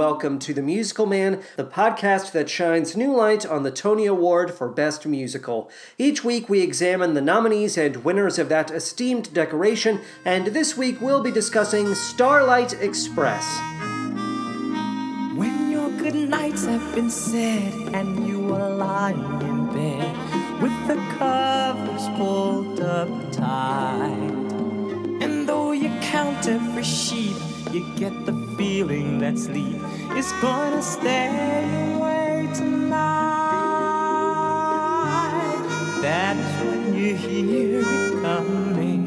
welcome to The Musical Man, the podcast that shines new light on the Tony Award for Best Musical. Each week we examine the nominees and winners of that esteemed decoration, and this week we'll be discussing Starlight Express. When your good nights have been said and you are lying in bed with the covers pulled up tight, and though you count every sheep, you get the feeling that sleep is gonna stay away tonight. That's when you hear it coming.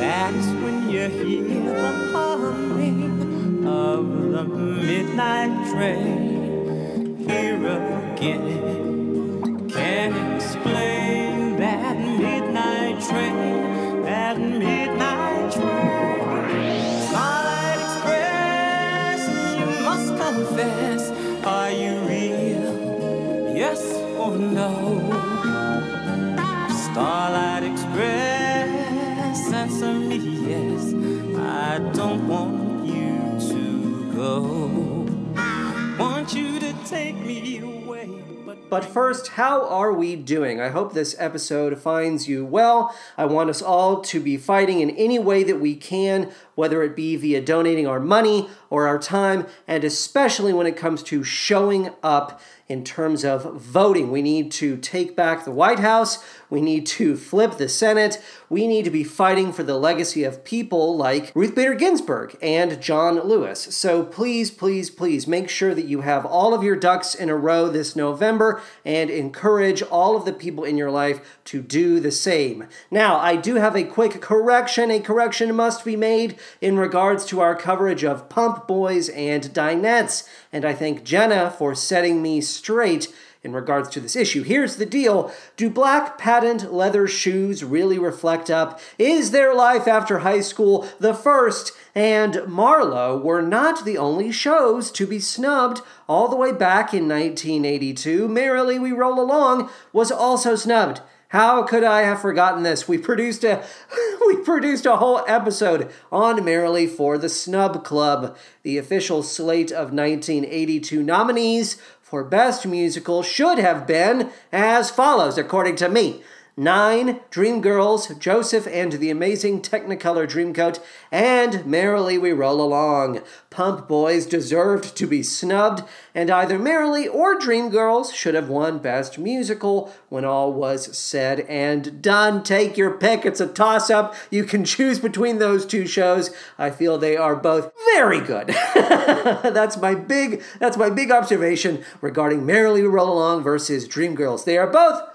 That's when you hear the humming of the midnight train. Here again, can't explain that midnight train. Yes or no? Starlight Express, answer me yes. I don't want you to go. Want you to take me away, but. But first, how are we doing? I hope this episode finds you well. I want us all to be fighting in any way that we can, whether it be via donating our money or our time, and especially when it comes to showing up in terms of voting. We need to take back the White House. We need to flip the Senate. We need to be fighting for the legacy of people like Ruth Bader Ginsburg and John Lewis. So please, please, please make sure that you have all of your ducks in a row this November and encourage all of the people in your life to do the same. Now, I do have a quick correction. A correction must be made in regards to our coverage of Pump Boys and Dinettes, and I thank Jenna for setting me straight in regards to this issue. Here's the deal Do black patent leather shoes really reflect up? Is There life after high school the first? And Marlowe were not the only shows to be snubbed all the way back in 1982. Merrily We Roll Along was also snubbed. How could I have forgotten this? We produced a we produced a whole episode on Merrily for the Snub Club, the official slate of 1982 nominees for Best Musical should have been as follows, according to me. Nine, Dreamgirls, Joseph and the Amazing Technicolor Dreamcoat, and Merrily We Roll Along. Pump Boys deserved to be snubbed, and either Merrily or Dreamgirls should have won Best Musical when all was said and done. Take your pick, it's a toss up. You can choose between those two shows. I feel they are both very good. that's my big that's my big observation regarding Merrily We Roll Along versus Dreamgirls. They are both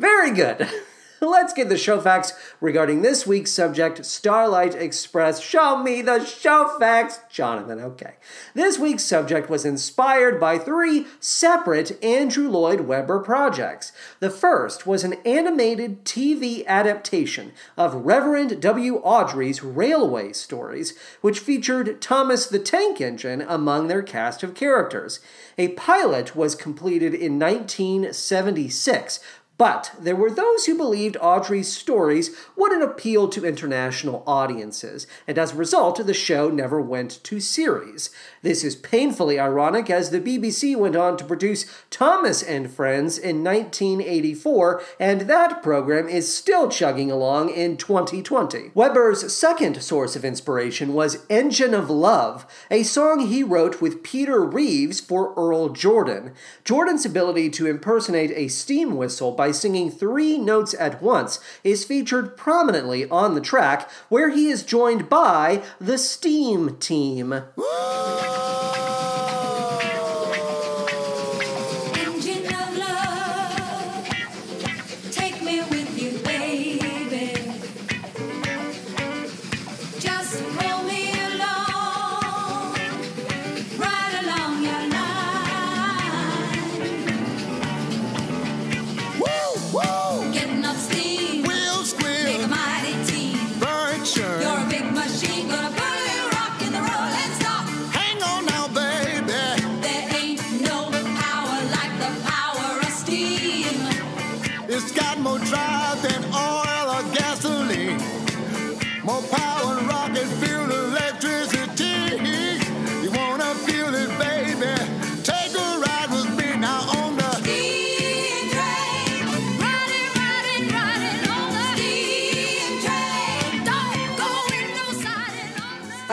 very good. Let's get the show facts regarding this week's subject, Starlight Express. Show me the show facts, Jonathan. Okay. This week's subject was inspired by three separate Andrew Lloyd Webber projects. The first was an animated TV adaptation of Reverend W. Awdry's Railway Stories, which featured Thomas the Tank Engine among their cast of characters. A pilot was completed in 1976 but there were those who believed Awdry's stories wouldn't appeal to international audiences, and as a result, the show never went to series. This is painfully ironic as the BBC went on to produce Thomas and Friends in 1984, and that program is still chugging along in 2020. Webber's second source of inspiration was Engine of Love, a song he wrote with Peter Reeves for Earl Jordan. Jordan's ability to impersonate a steam whistle by singing three notes at once is featured prominently on the track, where he is joined by the Steam Team. Engine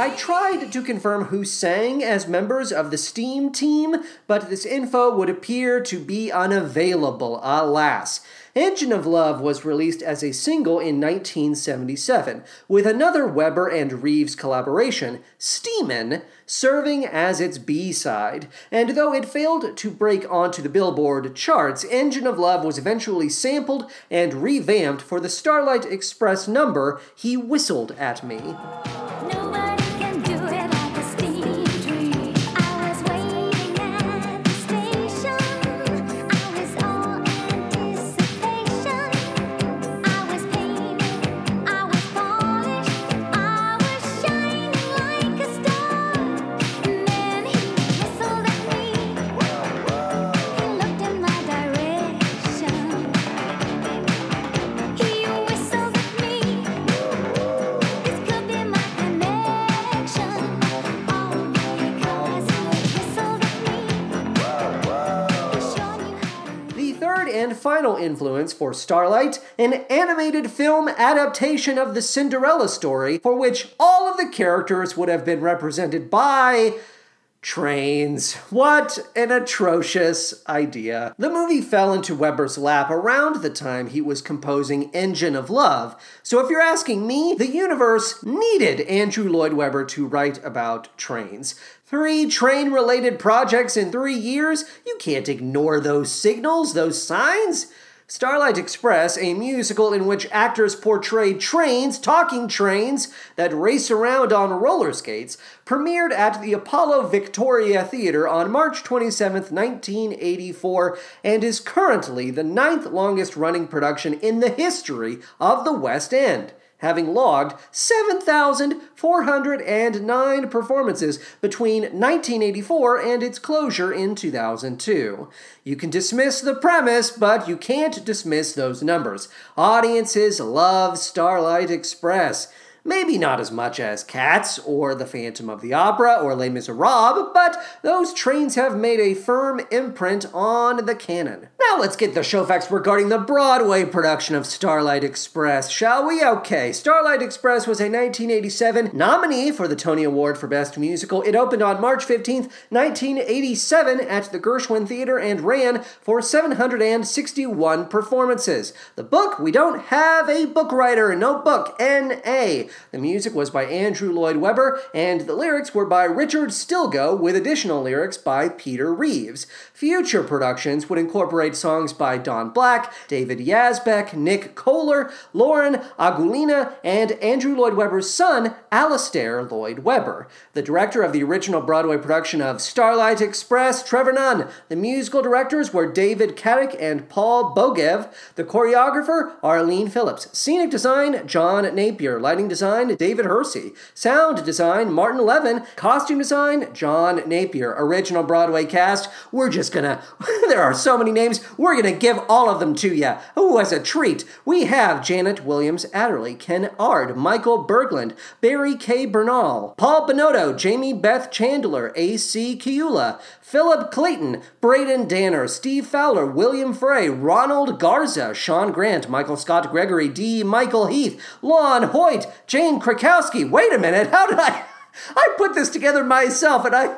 I tried to confirm who sang as members of the Steam team, but this info would appear to be unavailable, alas. Engine of Love was released as a single in 1977, with another Webber and Reeves collaboration, Steamin', serving as its B side. And though it failed to break onto the Billboard charts, Engine of Love was eventually sampled and revamped for the Starlight Express number, He Whistled at Me. Final influence for Starlight, an animated film adaptation of the Cinderella story, for which all of the characters would have been represented by trains. What an atrocious idea. The movie fell into Webber's lap around the time he was composing Engine of Love, so if you're asking me, the universe needed Andrew Lloyd Webber to write about trains. Three train related projects in three years? You can't ignore those signals, those signs. Starlight Express, a musical in which actors portray trains, talking trains, that race around on roller skates, premiered at the Apollo Victoria Theater on March 27, 1984, and is currently the ninth longest running production in the history of the West End having logged 7,409 performances between 1984 and its closure in 2002. You can dismiss the premise, but you can't dismiss those numbers. Audiences love Starlight Express. Maybe not as much as Cats or The Phantom of the Opera or Les Miserables, but those trains have made a firm imprint on the canon. Now let's get the show facts regarding the Broadway production of Starlight Express, shall we? Okay, Starlight Express was a 1987 nominee for the Tony Award for Best Musical. It opened on March 15th, 1987 at the Gershwin Theater and ran for 761 performances. The book, we don't have a book writer, no book, N.A. The music was by Andrew Lloyd Webber, and the lyrics were by Richard Stilgoe, with additional lyrics by Peter Reeves. Future productions would incorporate songs by Don Black, David Yazbek, Nick Coler, Lauren Aquilina, and Andrew Lloyd Webber's son, Alastair Lloyd Webber. The director of the original Broadway production of Starlight Express, Trevor Nunn. The musical directors were David Caddick and Paul Bogaev. The choreographer, Arlene Phillips. Scenic design, John Napier. Lighting design, David Hersey. Sound design, Martin Levan. Costume design, John Napier. Original Broadway cast, we're just gonna, there are so many names, we're gonna give all of them to you. Ooh, as a treat, we have Janet Williams Adderley, Ken Ard, Michael Berglund, Barry K. Bernal, Paul Bonotto, Jamie Beth Chandler, A.C. Ciulla, Philip Clayton, Braden Danner, Steve Fowler, William Frey, Ronald Garza, Sean Grant, Michael Scott Gregory, D. Michael Heath, Lon Hoyt, Jane Krakowski. Wait a minute, how did I? I put this together myself and I.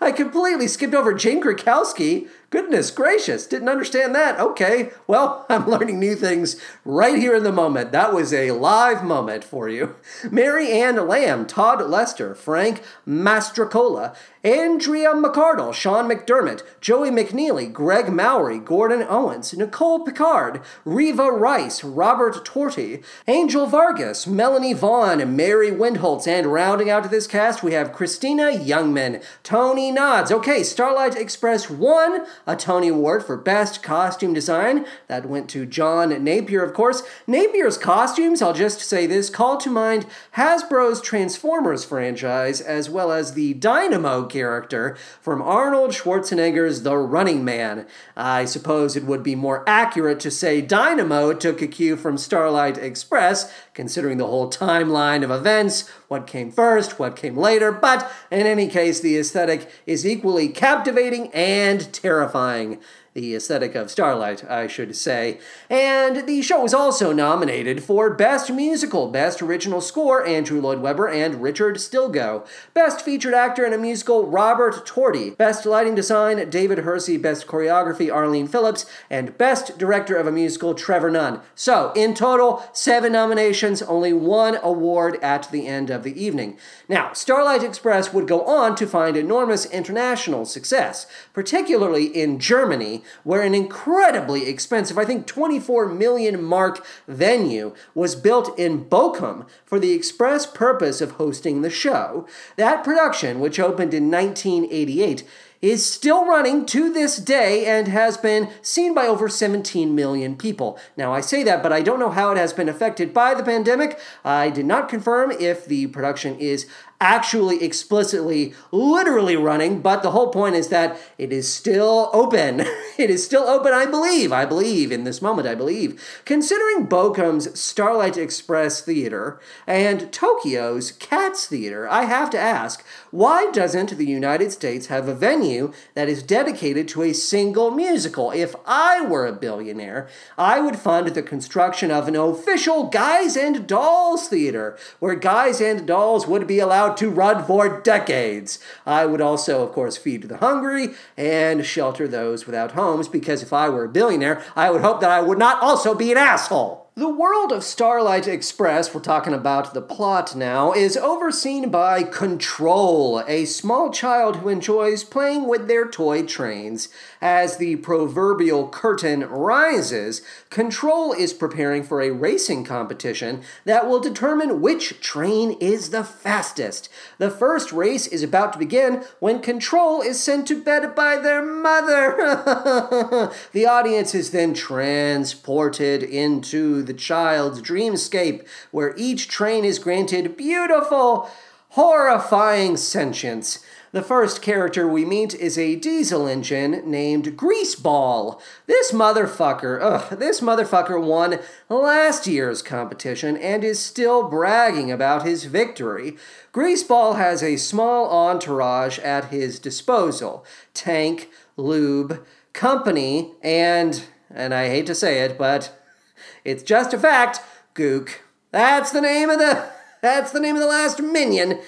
I completely skipped over Jane Krakowski. Goodness gracious, didn't understand that. Okay, well, I'm learning new things right here in the moment. That was a live moment for you. Mary Ann Lamb, Todd Lester, Frank Mastrocola, Andrea McArdle, Sean McDermott, Joey McNeely, Greg Mowry, Gordon Owens, Nicole Picard, Reva Rice, Robert Torti, Angel Vargas, Melanie Vaughn, Mary Windholtz, and rounding out this cast, we have Christina Youngman, Tony Nods. Okay, Starlight Express won a Tony Award for Best Costume Design. That went to John Napier, of course. Napier's costumes, I'll just say this, call to mind Hasbro's Transformers franchise, as well as the Dynamo character from Arnold Schwarzenegger's The Running Man. I suppose it would be more accurate to say Dynamo took a cue from Starlight Express, considering the whole timeline of events, what came first, what came later, but in any case, the aesthetic is equally captivating and terrifying. The aesthetic of Starlight, I should say. And the show was also nominated for Best Musical, Best Original Score, Andrew Lloyd Webber and Richard Stilgoe. Best Featured Actor in a Musical, Robert Torti. Best Lighting Design, David Hersey. Best Choreography, Arlene Phillips. And Best Director of a Musical, Trevor Nunn. So, in total, seven nominations, only one award at the end of the evening. Now, Starlight Express would go on to find enormous international success, particularly in Germany, where an incredibly expensive, I think 24 million mark venue was built in Bochum for the express purpose of hosting the show. That production, which opened in 1988, is still running to this day and has been seen by over 17 million people. Now, I say that, but I don't know how it has been affected by the pandemic. I did not confirm if the production is actually explicitly literally running but the whole point is that it is still open. It is still open i believe i believe in this moment i believe. Considering bochum's starlight express theater and tokyo's cats theater i have to ask why doesn't the united states have a venue that is dedicated to a single musical? If i were a billionaire i would fund the construction of an official guys and dolls theater where guys and dolls would be allowed to run for decades. I would also, of course, feed the hungry and shelter those without homes because if I were a billionaire, I would hope that I would not also be an asshole. The world of Starlight Express, we're talking about the plot now, is overseen by Control, a small child who enjoys playing with their toy trains. As the proverbial curtain rises, Control is preparing for a racing competition that will determine which train is the fastest. The first race is about to begin when Control is sent to bed by their mother. the audience is then transported into the child's dreamscape, where each train is granted beautiful, horrifying sentience. The first character we meet is a diesel engine named Greaseball. This motherfucker, ugh, this motherfucker won last year's competition and is still bragging about his victory. Greaseball has a small entourage at his disposal tank, lube, company, and, and I hate to say it, but it's just a fact, Gook. That's the name of the that's the name of the last minion.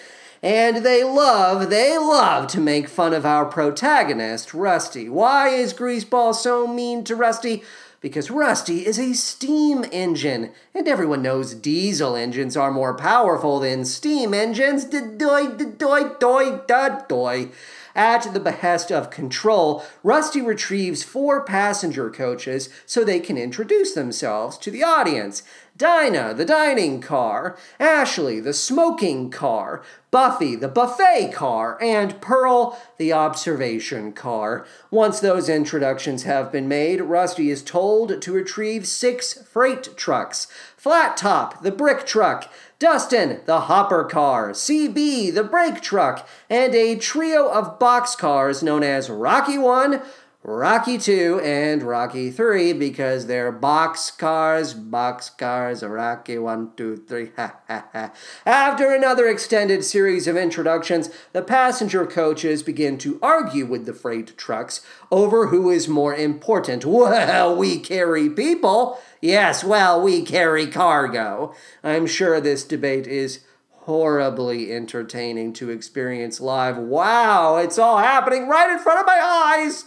And they love, they love to make fun of our protagonist, Rusty. Why is Greaseball so mean to Rusty? Because Rusty is a steam engine, and everyone knows diesel engines are more powerful than steam engines. Doy, doy, doy, da, doy. At the behest of Control, Rusty retrieves four passenger coaches so they can introduce themselves to the audience. Dinah, the dining car, Ashley, the smoking car, Buffy, the buffet car, and Pearl, the observation car. Once those introductions have been made, Rusty is told to retrieve six freight trucks Flat Top, the brick truck, Dustin, the hopper car, CB, the brake truck, and a trio of box cars known as Rocky 1, Rocky 2, and Rocky 3 because they're box cars, box cars, Rocky 1, 2, 3, ha ha ha. After another extended series of introductions, the passenger coaches begin to argue with the freight trucks over who is more important. Well, we carry people. Yes, well, we carry cargo. I'm sure this debate is horribly entertaining to experience live. Wow, it's all happening right in front of my eyes!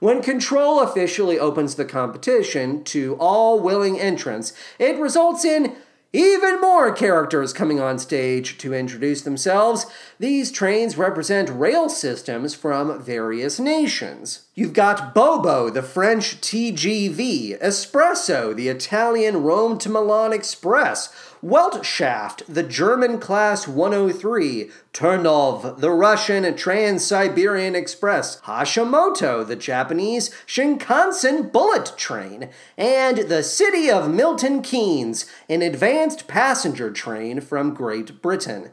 When Control officially opens the competition to all willing entrants, it results in even more characters coming on stage to introduce themselves. These trains represent rail systems from various nations. You've got Bobo, the French TGV, Espresso, the Italian Rome to Milan Express, Weltschaft, the German Class 103, Turnov, the Russian Trans Siberian Express, Hashimoto, the Japanese Shinkansen Bullet Train, and the City of Milton Keynes, an advanced passenger train from Great Britain.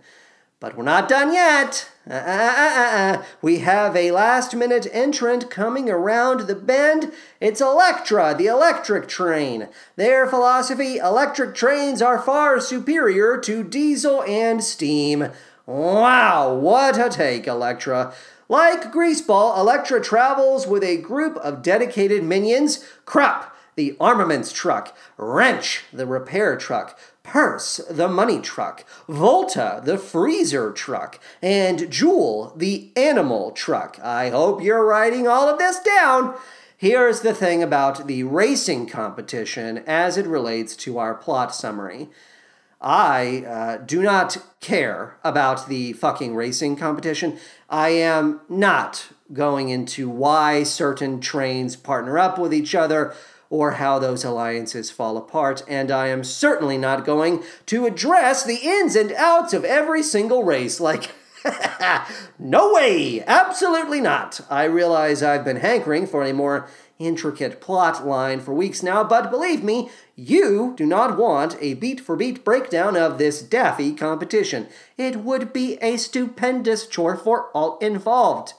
But we're not done yet. Uh, uh, uh. We have a last minute entrant coming around the bend. It's Electra, the electric train. Their philosophy electric trains are far superior to diesel and steam. Wow, what a take, Electra. Like Greaseball, Electra travels with a group of dedicated minions Krupp, the armaments truck, Wrench, the repair truck, Purse, the money truck, Volta, the freezer truck, and Joule, the animal truck. I hope you're writing all of this down. Here's the thing about the racing competition as it relates to our plot summary. I uh, do not care about the fucking racing competition. I am not going into why certain trains partner up with each other or how those alliances fall apart, and I am certainly not going to address the ins and outs of every single race like. no way! Absolutely not! I realize I've been hankering for a more intricate plot line for weeks now, but believe me, you do not want a beat for beat breakdown of this daffy competition. It would be a stupendous chore for all involved.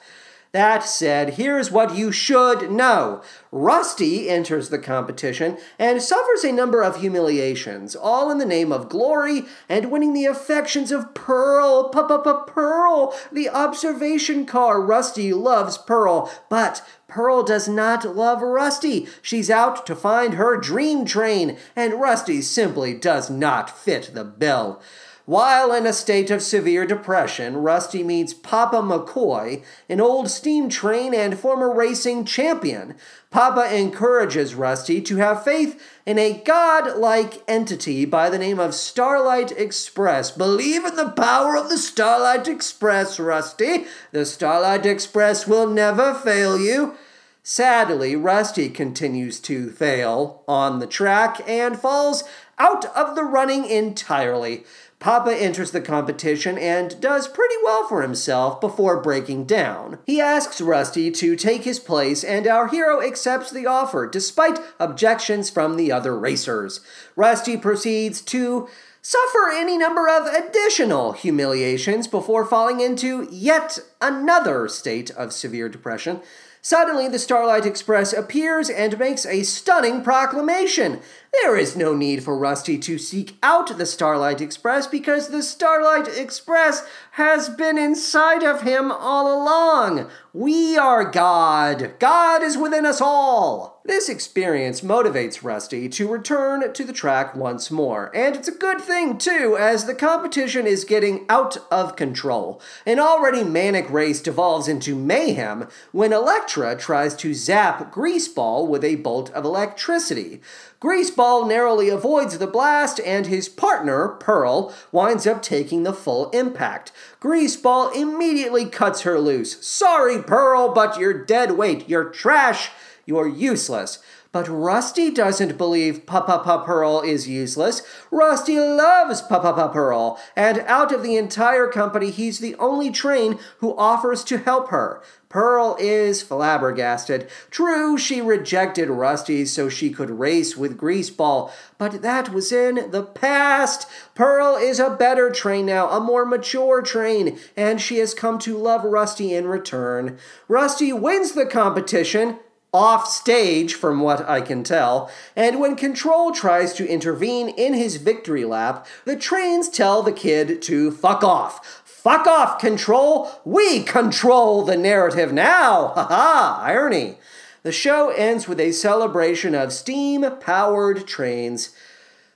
That said, here's what you should know. Rusty enters the competition and suffers a number of humiliations, all in the name of glory and winning the affections of Pearl. Pearl, the observation car. Rusty loves Pearl, but Pearl does not love Rusty. She's out to find her dream train, and Rusty simply does not fit the bill. While in a state of severe depression, Rusty meets Papa McCoy, an old steam train and former racing champion. Papa encourages Rusty to have faith in a god-like entity by the name of Starlight Express. Believe in the power of the Starlight Express, Rusty. The Starlight Express will never fail you. Sadly, Rusty continues to fail on the track and falls out of the running entirely. Papa enters the competition and does pretty well for himself before breaking down. He asks Rusty to take his place, and our hero accepts the offer despite objections from the other racers. Rusty proceeds to suffer any number of additional humiliations before falling into yet another state of severe depression. Suddenly, the Starlight Express appears and makes a stunning proclamation. There is no need for Rusty to seek out the Starlight Express because the Starlight Express has been inside of him all along. We are God. God is within us all. This experience motivates Rusty to return to the track once more, and it's a good thing too, as the competition is getting out of control. An already manic race devolves into mayhem when Electra tries to zap Greaseball with a bolt of electricity. Greaseball narrowly avoids the blast, and his partner, Pearl, winds up taking the full impact. Greaseball immediately cuts her loose. Sorry, Pearl, but you're dead weight. You're trash. You're useless. But Rusty doesn't believe Papa Pearl is useless. Rusty loves Papa Pearl, and out of the entire company, he's the only train who offers to help her. Pearl is flabbergasted. True, she rejected Rusty so she could race with Greaseball, but that was in the past. Pearl is a better train now, a more mature train, and she has come to love Rusty in return. Rusty wins the competition off stage, from what I can tell, and when Control tries to intervene in his victory lap, the trains tell the kid to fuck off. Fuck off, Control! We control the narrative now! Ha ha! Irony. The show ends with a celebration of steam powered trains.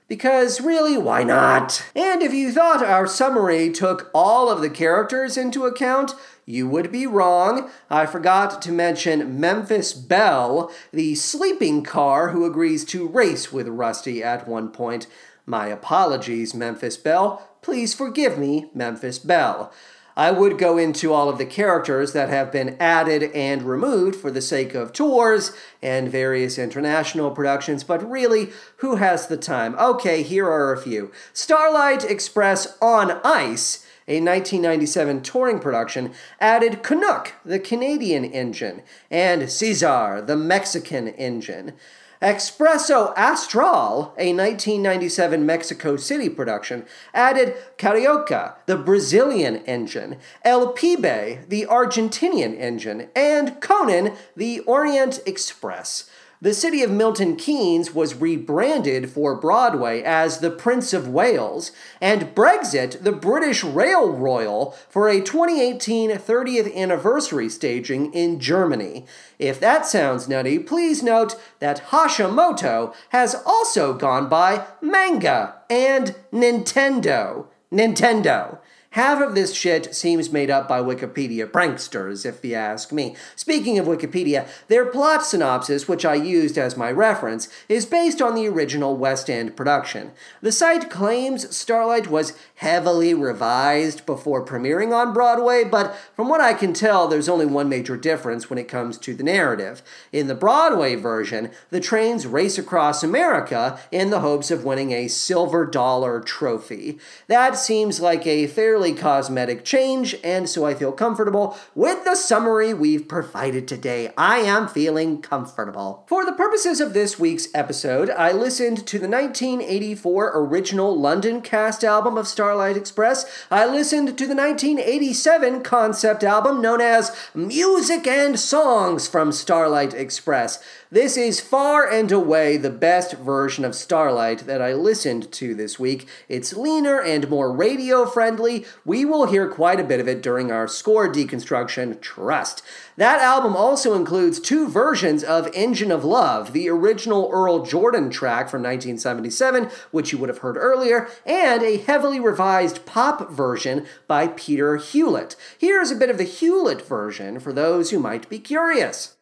Because really, why not? And if you thought our summary took all of the characters into account, you would be wrong. I forgot to mention Memphis Belle, the sleeping car who agrees to race with Rusty at one point. My apologies, Memphis Belle. Please forgive me, Memphis Belle. I would go into all of the characters that have been added and removed for the sake of tours and various international productions, but really, who has the time? Okay, here are a few Starlight Express on Ice, a 1997 touring production, added Canuck, the Canadian engine, and Cesar, the Mexican engine. Expreso Astral, a 1997 Mexico City production, added Carioca, the Brazilian engine, El Pibe, the Argentinian engine, and Conan, the Orient Express. The city of Milton Keynes was rebranded for Broadway as the Prince of Wales, and Brexit, the British Rail Royal, for a 2018 30th anniversary staging in Germany. If that sounds nutty, please note that Hashimoto has also gone by manga and Nintendo. Nintendo. Half of this shit seems made up by Wikipedia pranksters, if you ask me. Speaking of Wikipedia, their plot synopsis, which I used as my reference, is based on the original West End production. The site claims Starlight was heavily revised before premiering on Broadway, but from what I can tell, there's only one major difference when it comes to the narrative. In the Broadway version, the trains race across America in the hopes of winning a silver dollar trophy. That seems like a fairly cosmetic change, and so I feel comfortable with the summary we've provided today. I am feeling comfortable. For the purposes of this week's episode, I listened to the 1984 original London cast album of Starlight Express. I listened to the 1987 concept album known as Music and Songs from Starlight Express. This is far and away the best version of Starlight that I listened to this week. It's leaner and more radio friendly. We will hear quite a bit of it during our score deconstruction, trust. That album also includes two versions of Engine of Love, the original Earl Jordan track from 1977, which you would have heard earlier, and a heavily revised pop version by Peter Hewlett. Here's a bit of the Hewlett version for those who might be curious.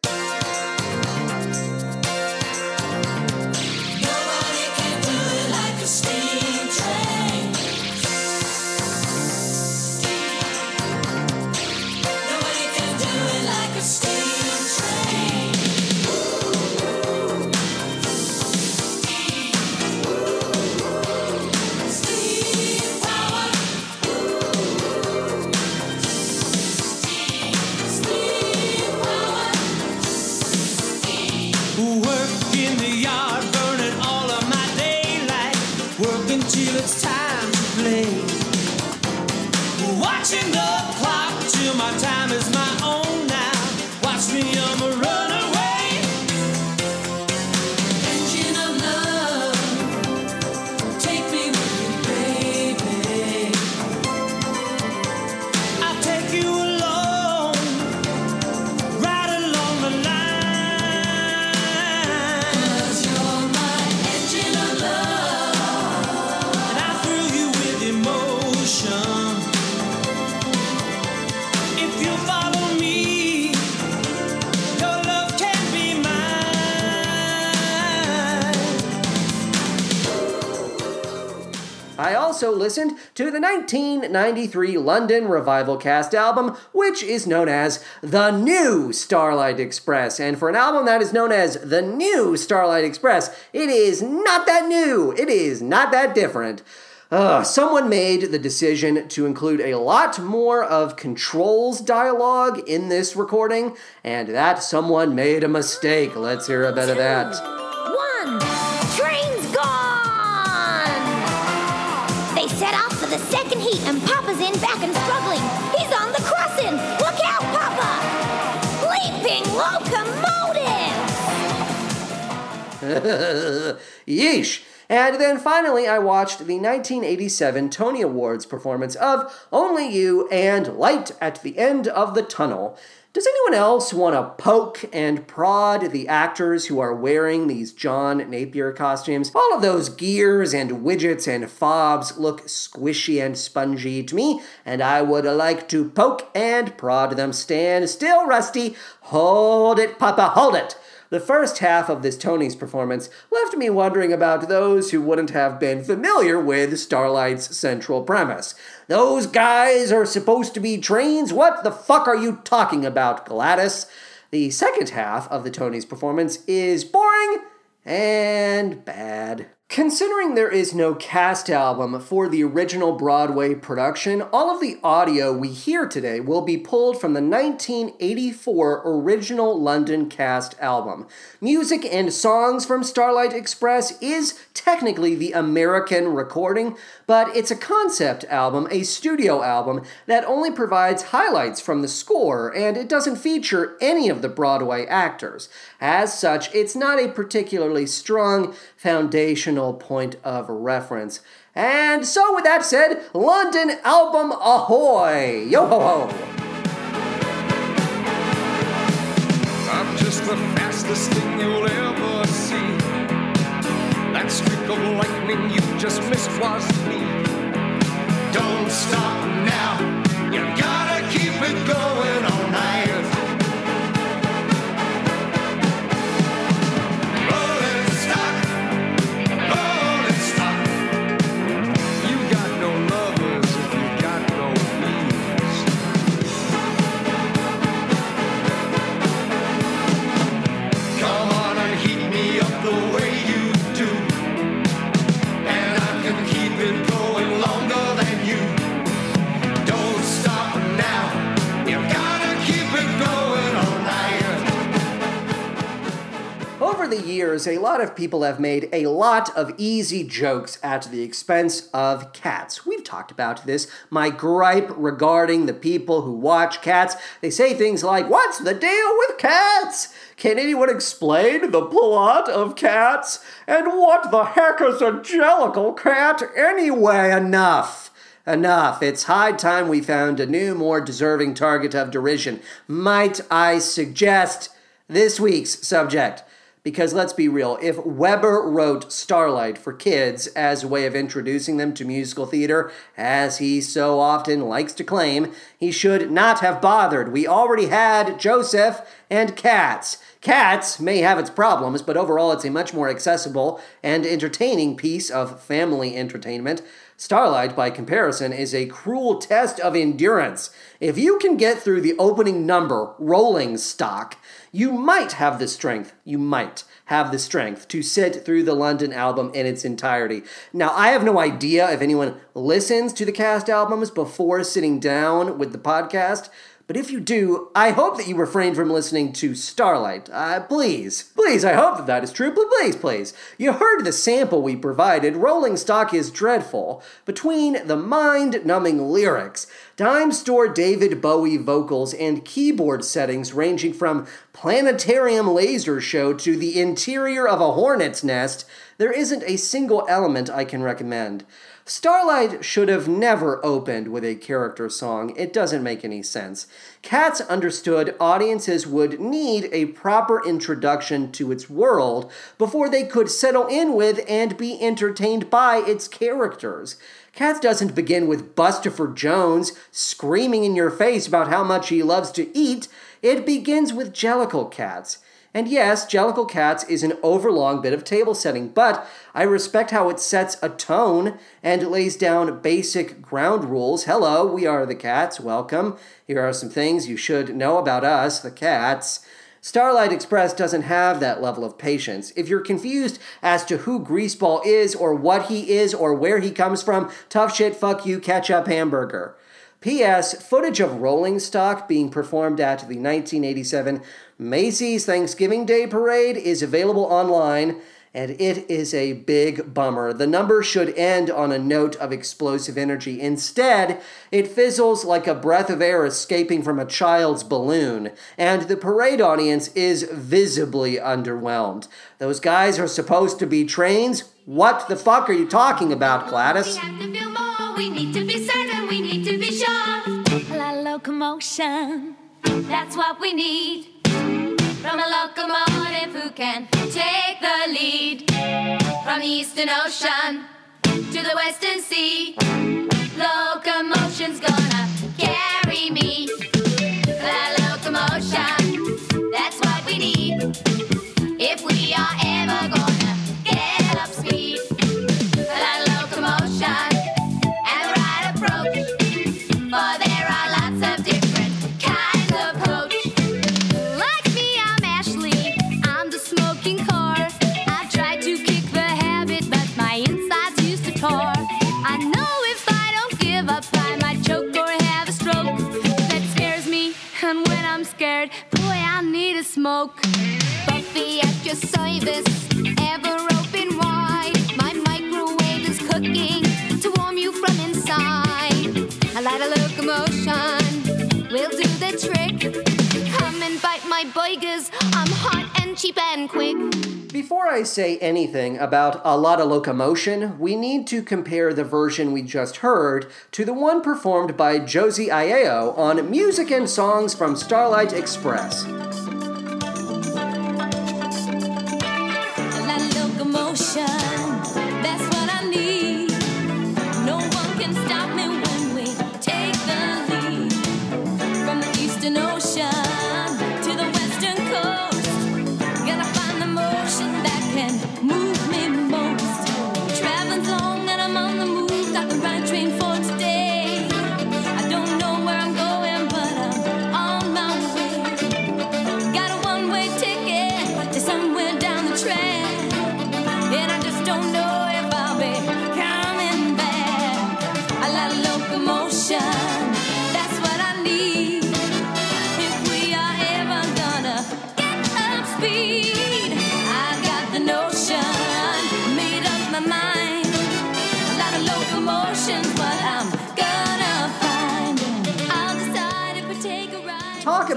1993 London Revival Cast album, which is known as The New Starlight Express. And for an album that is known as The New Starlight Express, it is not that new. It is not that different. Uh, someone made the decision to include a lot more of Control's dialogue in this recording, and that someone made a mistake. Let's hear a bit of that. Yeesh. And then finally, I watched the 1987 Tony Awards performance of Only You and Light at the End of the Tunnel. Does anyone else want to poke and prod the actors who are wearing these John Napier costumes? All of those gears and widgets and fobs look squishy and spongy to me, and I would like to poke and prod them. Stand still, Rusty. Hold it, Papa, hold it. The first half of this Tony's performance left me wondering about those who wouldn't have been familiar with Starlight's central premise. Those guys are supposed to be trains? What the fuck are you talking about, Gladys? The second half of the Tony's performance is boring and bad. Considering there is no cast album for the original Broadway production, all of the audio we hear today will be pulled from the 1984 original London cast album. Music and songs from Starlight Express is technically the American recording, but it's a concept album, a studio album, that only provides highlights from the score, and it doesn't feature any of the Broadway actors. As such, it's not a particularly strong foundational point of reference. And so, with that said, London album ahoy! Yo ho ho! I'm just the fastest thing you'll ever see. That streak of lightning you just missed was me. Don't stop now. You gotta keep it going all night. The years, a lot of people have made a lot of easy jokes at the expense of cats. We've talked about this. My gripe regarding the people who watch cats, they say things like, What's the deal with cats? Can anyone explain the plot of cats? And what the heck is a jellicle cat anyway? Enough. Enough. It's high time we found a new, more deserving target of derision. Might I suggest this week's subject? Because let's be real, if Webber wrote Starlight for kids as a way of introducing them to musical theater, as he so often likes to claim, he should not have bothered. We already had Joseph and Cats. Cats may have its problems, but overall it's a much more accessible and entertaining piece of family entertainment. Starlight, by comparison, is a cruel test of endurance. If you can get through the opening number, Rolling Stock, you might have the strength, you might have the strength to sit through the London album in its entirety. Now, I have no idea if anyone listens to the cast albums before sitting down with the podcast. But if you do, I hope that you refrain from listening to Starlight. Uh, please, please, I hope that that is true. Please, please. You heard the sample we provided. Rolling Stock is dreadful. Between the mind numbing lyrics, dime store David Bowie vocals, and keyboard settings ranging from planetarium laser show to the interior of a hornet's nest, there isn't a single element I can recommend. Starlight should have never opened with a character song. It doesn't make any sense. Cats understood audiences would need a proper introduction to its world before they could settle in with and be entertained by its characters. Cats doesn't begin with Bustopher Jones screaming in your face about how much he loves to eat. It begins with Jellicle Cats. And yes, Jellicle Cats is an overlong bit of table setting, but I respect how it sets a tone and lays down basic ground rules. Hello, we are the cats. Welcome. Here are some things you should know about us, the cats. Starlight Express doesn't have that level of patience. If you're confused as to who Greaseball is or what he is or where he comes from, tough shit, fuck you, ketchup hamburger. P.S. Footage of Rolling Stock being performed at the 1987 Macy's Thanksgiving Day Parade is available online, and it is a big bummer. The number should end on a note of explosive energy. Instead, it fizzles like a breath of air escaping from a child's balloon, and the parade audience is visibly underwhelmed. Those guys are supposed to be trains? What the fuck are you talking about, Gladys? We have to feel more. We need to be certain. We need to be sure. A lot of locomotion. That's what we need. From a locomotive who can take the lead. From the Eastern Ocean to the Western Sea. Locomotion's gonna carry me. That locomotion. That's what we need. If we are smoke. Buffy at your service, ever open wide. My microwave is cooking to warm you from inside. A of locomotion will do the trick. Come and bite my. I'm hot and cheap and quick. Before I say anything about a lot of locomotion, we need to compare the version we just heard to the one performed by Josie Aiello on Music and Songs from Starlight Express. From the Ocean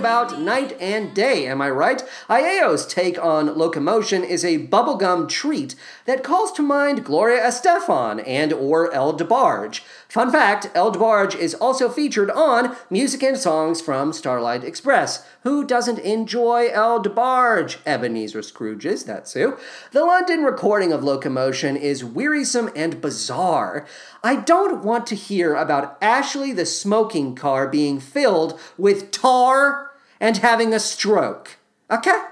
about night and day, am I right? Aiello's take on locomotion is a bubblegum treat that calls to mind Gloria Estefan and or El DeBarge. Fun fact, El DeBarge is also featured on Music and Songs from Starlight Express. Who doesn't enjoy El DeBarge? Ebenezer Scrooge's, that's who. The London recording of Locomotion is wearisome and bizarre. I don't want to hear about Ashley the smoking car being filled with tar and having a stroke. Okay?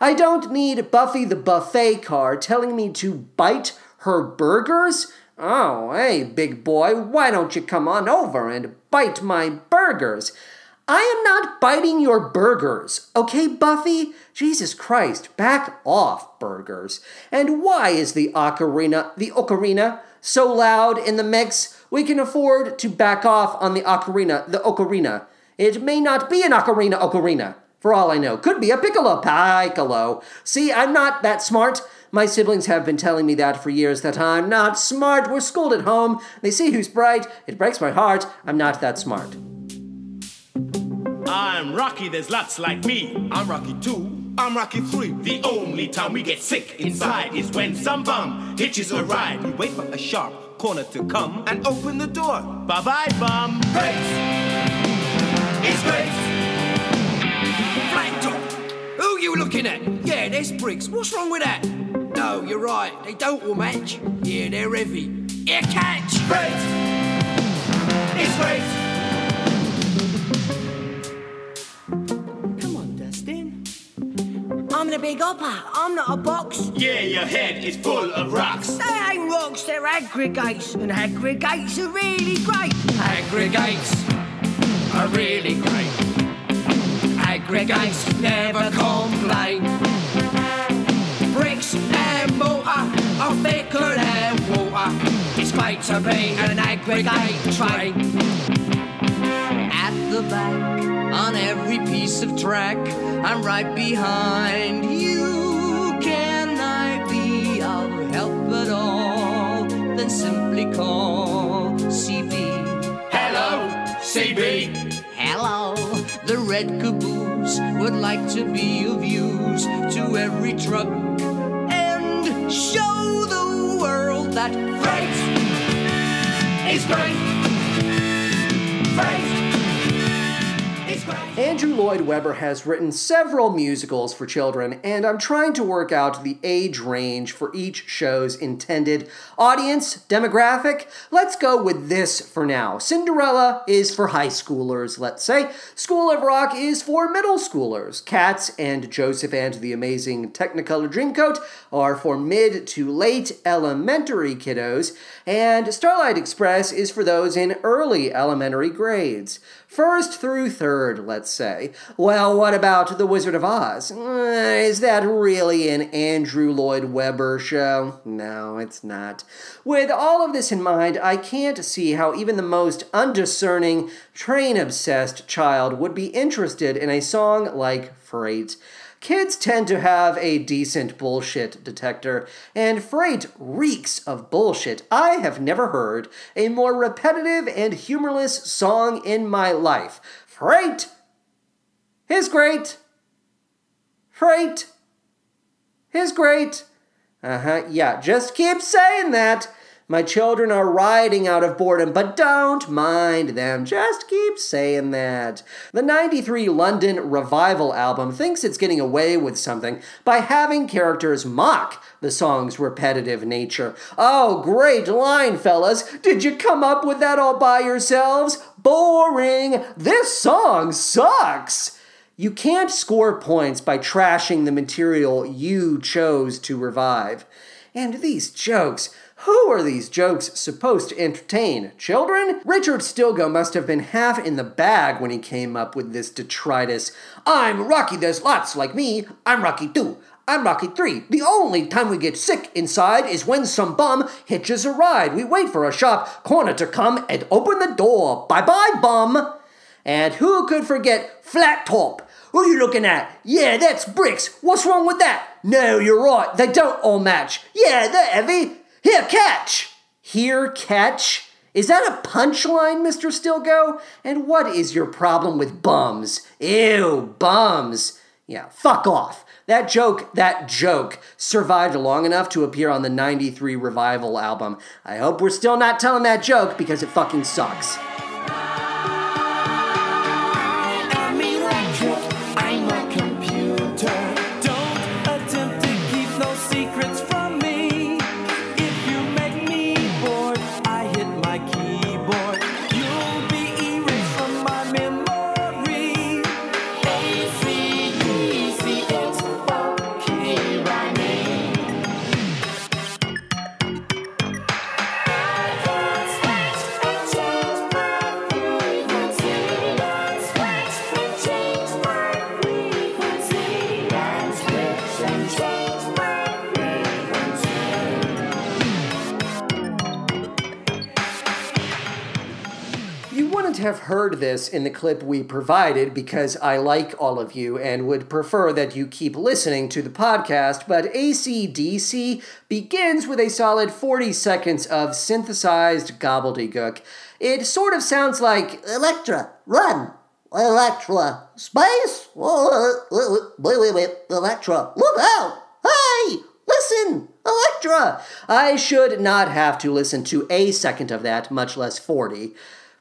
I don't need Buffy the buffet car telling me to bite her burgers. Oh, hey, big boy, why don't you come on over and bite my burgers? I am not biting your burgers, okay, Buffy? Jesus Christ, back off, burgers. And why is the ocarina, the ocarina, so loud in the mix? We can afford to back off on the ocarina, the ocarina. It may not be an ocarina, ocarina. For all I know, could be a piccolo, piccolo. See, I'm not that smart. My siblings have been telling me that for years that I'm not smart. We're schooled at home. They see who's bright. It breaks my heart. I'm not that smart. I'm Rocky, there's lots like me. I'm Rocky 2. I'm Rocky 3. The only time we get sick inside is when some bum hitches a ride. We wait for a sharp corner to come and open the door. Bye bye, bum. Brakes. It's brakes. Flat top. Who you looking at? Yeah, there's bricks. What's wrong with that? No, you're right. They don't all match. Yeah, they're heavy. Yeah, catch. Brakes. It's brakes. Come on, Dustin. I'm the big hopper. I'm not a box. Yeah, your head is full of rocks. They ain't rocks, they're aggregates. And aggregates are really great. Aggregates are really great. Aggregates never complain. Bricks and mortar are thicker than water. It's great to be an aggregate train. At the back, on every piece of track, I'm right behind you. Can I be of help at all? Then simply call CB. CB. Hello, the red caboose would like to be of use to every truck and show the world that Brakes. It's great. Brakes. Andrew Lloyd Webber has written several musicals for children, and I'm trying to work out the age range for each show's intended audience demographic. Let's go with this for now. Cinderella is for high schoolers, let's say. School of Rock is for middle schoolers. Cats and Joseph and the Amazing Technicolor Dreamcoat are for mid to late elementary kiddos, and Starlight Express is for those in early elementary grades. First through third, let's say. Well, what about The Wizard of Oz? Uh, Is that really an Andrew Lloyd Webber show? No, it's not. With all of this in mind, I can't see how even the most undiscerning, train obsessed child would be interested in a song like Freight. Kids tend to have a decent bullshit detector, and Freight reeks of bullshit. I have never heard a more repetitive and humorless song in my life. Freight is great. Freight is great. Uh huh, yeah, just keep saying that. My children are riding out of boredom, but don't mind them. Just keep saying that. The 93 London Revival album thinks it's getting away with something by having characters mock the song's repetitive nature. Oh, great line, fellas. Did you come up with that all by yourselves? Boring. This song sucks. You can't score points by trashing the material you chose to revive. And these jokes, who are these jokes supposed to entertain? Children? Richard Stilgoe must have been half in the bag when he came up with this detritus. I'm Rocky, there's lots like me. I'm Rocky 2. I'm Rocky 3. The only time we get sick inside is when some bum hitches a ride. We wait for a shop corner to come and open the door. Bye bye, bum. And who could forget Flat Top? Who are you looking at? Yeah, that's bricks. What's wrong with that? No, you're right. They don't all match. Yeah, they're heavy. Here, catch. Here, catch? Is that a punchline, Mr. Stilgoe? And what is your problem with bums? Ew, bums. Yeah, fuck off. That joke, that joke, survived long enough to appear on the 93 Revival album. I hope we're still not telling that joke because it fucking sucks. Have heard this in the clip we provided because I like all of you and would prefer that you keep listening to the podcast, but ACDC begins with a solid 40 seconds of synthesized gobbledygook. It sort of sounds like Electra, run! Electra, space! Wait, wait, wait, Electra, look out! Hey, listen, Electra! I should not have to listen to a second of that, much less 40.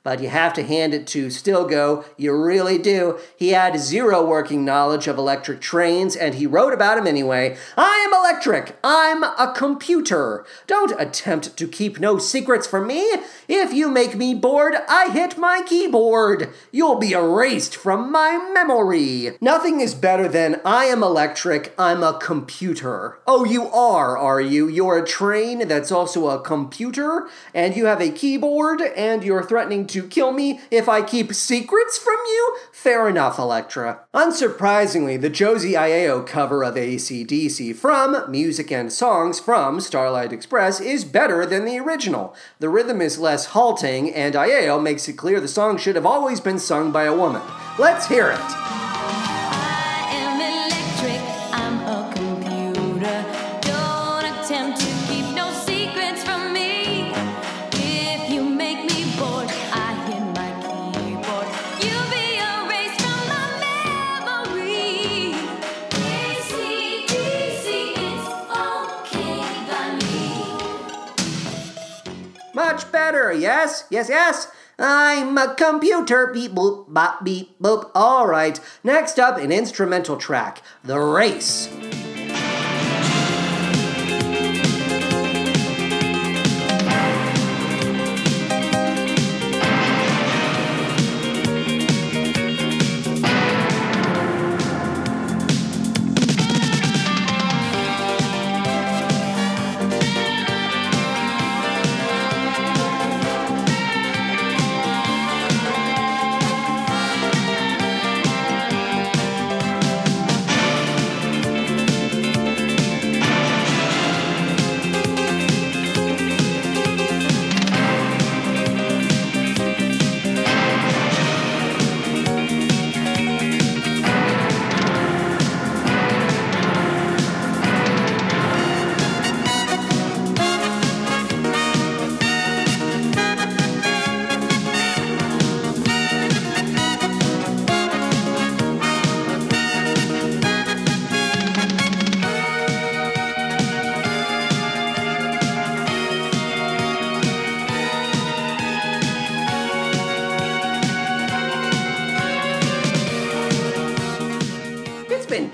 But you have to hand it to Stilgoe, you really do. He had zero working knowledge of electric trains, and he wrote about them anyway. I am electric. I'm a computer. Don't attempt to keep no secrets from me. If you make me bored, I hit my keyboard. You'll be erased from my memory. Nothing is better than I am electric, I'm a computer. Oh, you are, are you? You're a train that's also a computer, and you have a keyboard, and you're threatening to kill me if I keep secrets from you? Fair enough, Electra. Unsurprisingly, the Josie Aiello cover of ACDC from Music and Songs from Starlight Express is better than the original. The rhythm is less halting, and Aiello makes it clear the song should have always been sung by a woman. Let's hear it. Better, yes, yes, yes. I'm a computer. Beep boop, bop, beep boop. All right. Next up, an instrumental track The Race.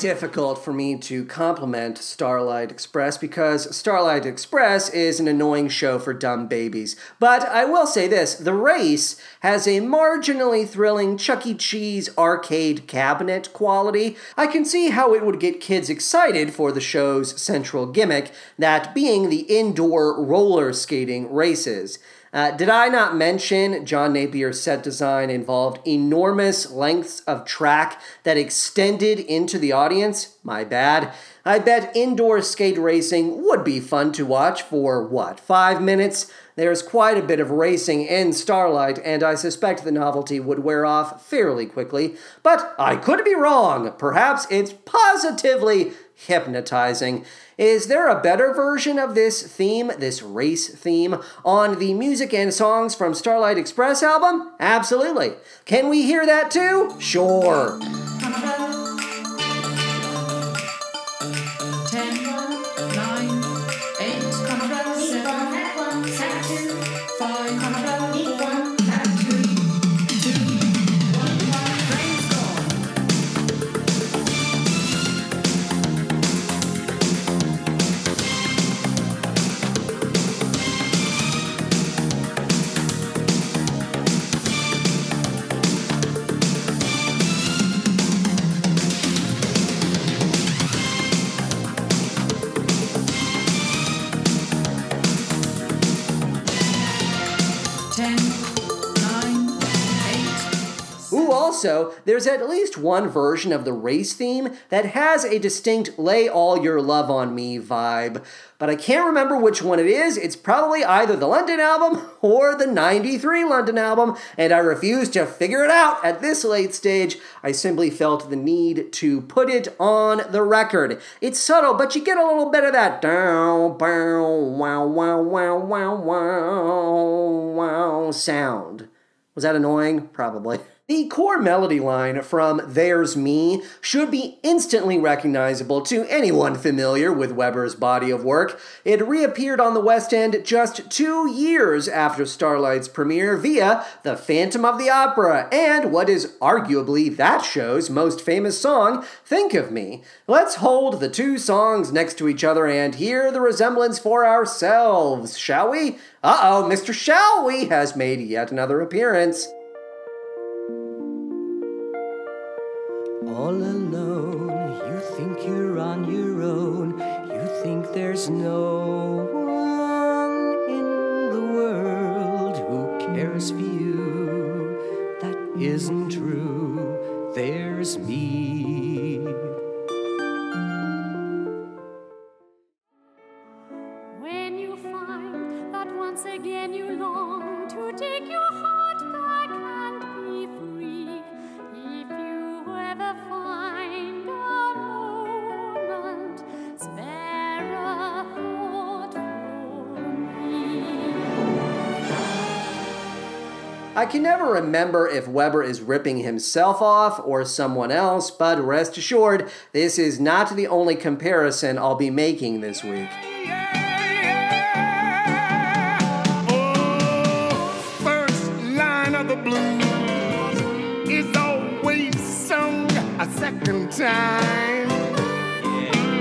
Difficult for me to compliment Starlight Express because Starlight Express is an annoying show for dumb babies. But I will say this The Race has a marginally thrilling Chuck E. Cheese arcade cabinet quality. I can see how it would get kids excited for the show's central gimmick, that being the indoor roller skating races. Uh, did I not mention John Napier's set design involved enormous lengths of track that extended into the audience? My bad. I bet indoor skate racing would be fun to watch for what, five minutes? There's quite a bit of racing in Starlight, and I suspect the novelty would wear off fairly quickly. But I could be wrong. Perhaps it's positively hypnotizing. Is there a better version of this theme, this race theme, on the music and songs from Starlight Express album? Absolutely. Can we hear that too? Sure. Also, there's at least one version of the race theme that has a distinct lay all your love on me vibe, but I can't remember which one it is. It's probably either the London album or the 93 London album, and I refuse to figure it out at this late stage. I simply felt the need to put it on the record. It's subtle, but you get a little bit of that down, bow, wow, wow, wow, wow, wow, wow sound. Was that annoying? Probably. The core melody line from There's Me should be instantly recognizable to anyone familiar with Webber's body of work. It reappeared on the West End just two years after Starlight's premiere via The Phantom of the Opera and what is arguably that show's most famous song, Think of Me. Let's hold the two songs next to each other and hear the resemblance for ourselves, shall we? Uh oh, Mr. Shall We has made yet another appearance. All alone, you think you're on your own. You think there's no one in the world who cares for you. That isn't true. There's me. I can never remember if Webber is ripping himself off or someone else, but rest assured, this is not the only comparison I'll be making this week. Oh, first line of the blues is always sung a second time.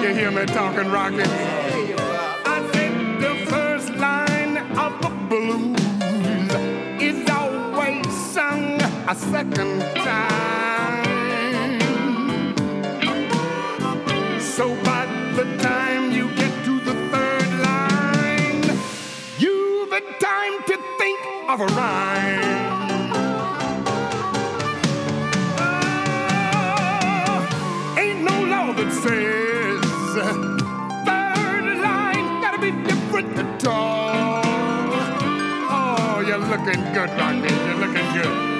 You hear me talking, Rocky? I said the first line of the blues a second time. So by the time you get to the third line, you've had time to think of a rhyme. Ain't no law that says third line gotta be different at all. Oh, you're looking good, Rocky. You're looking good.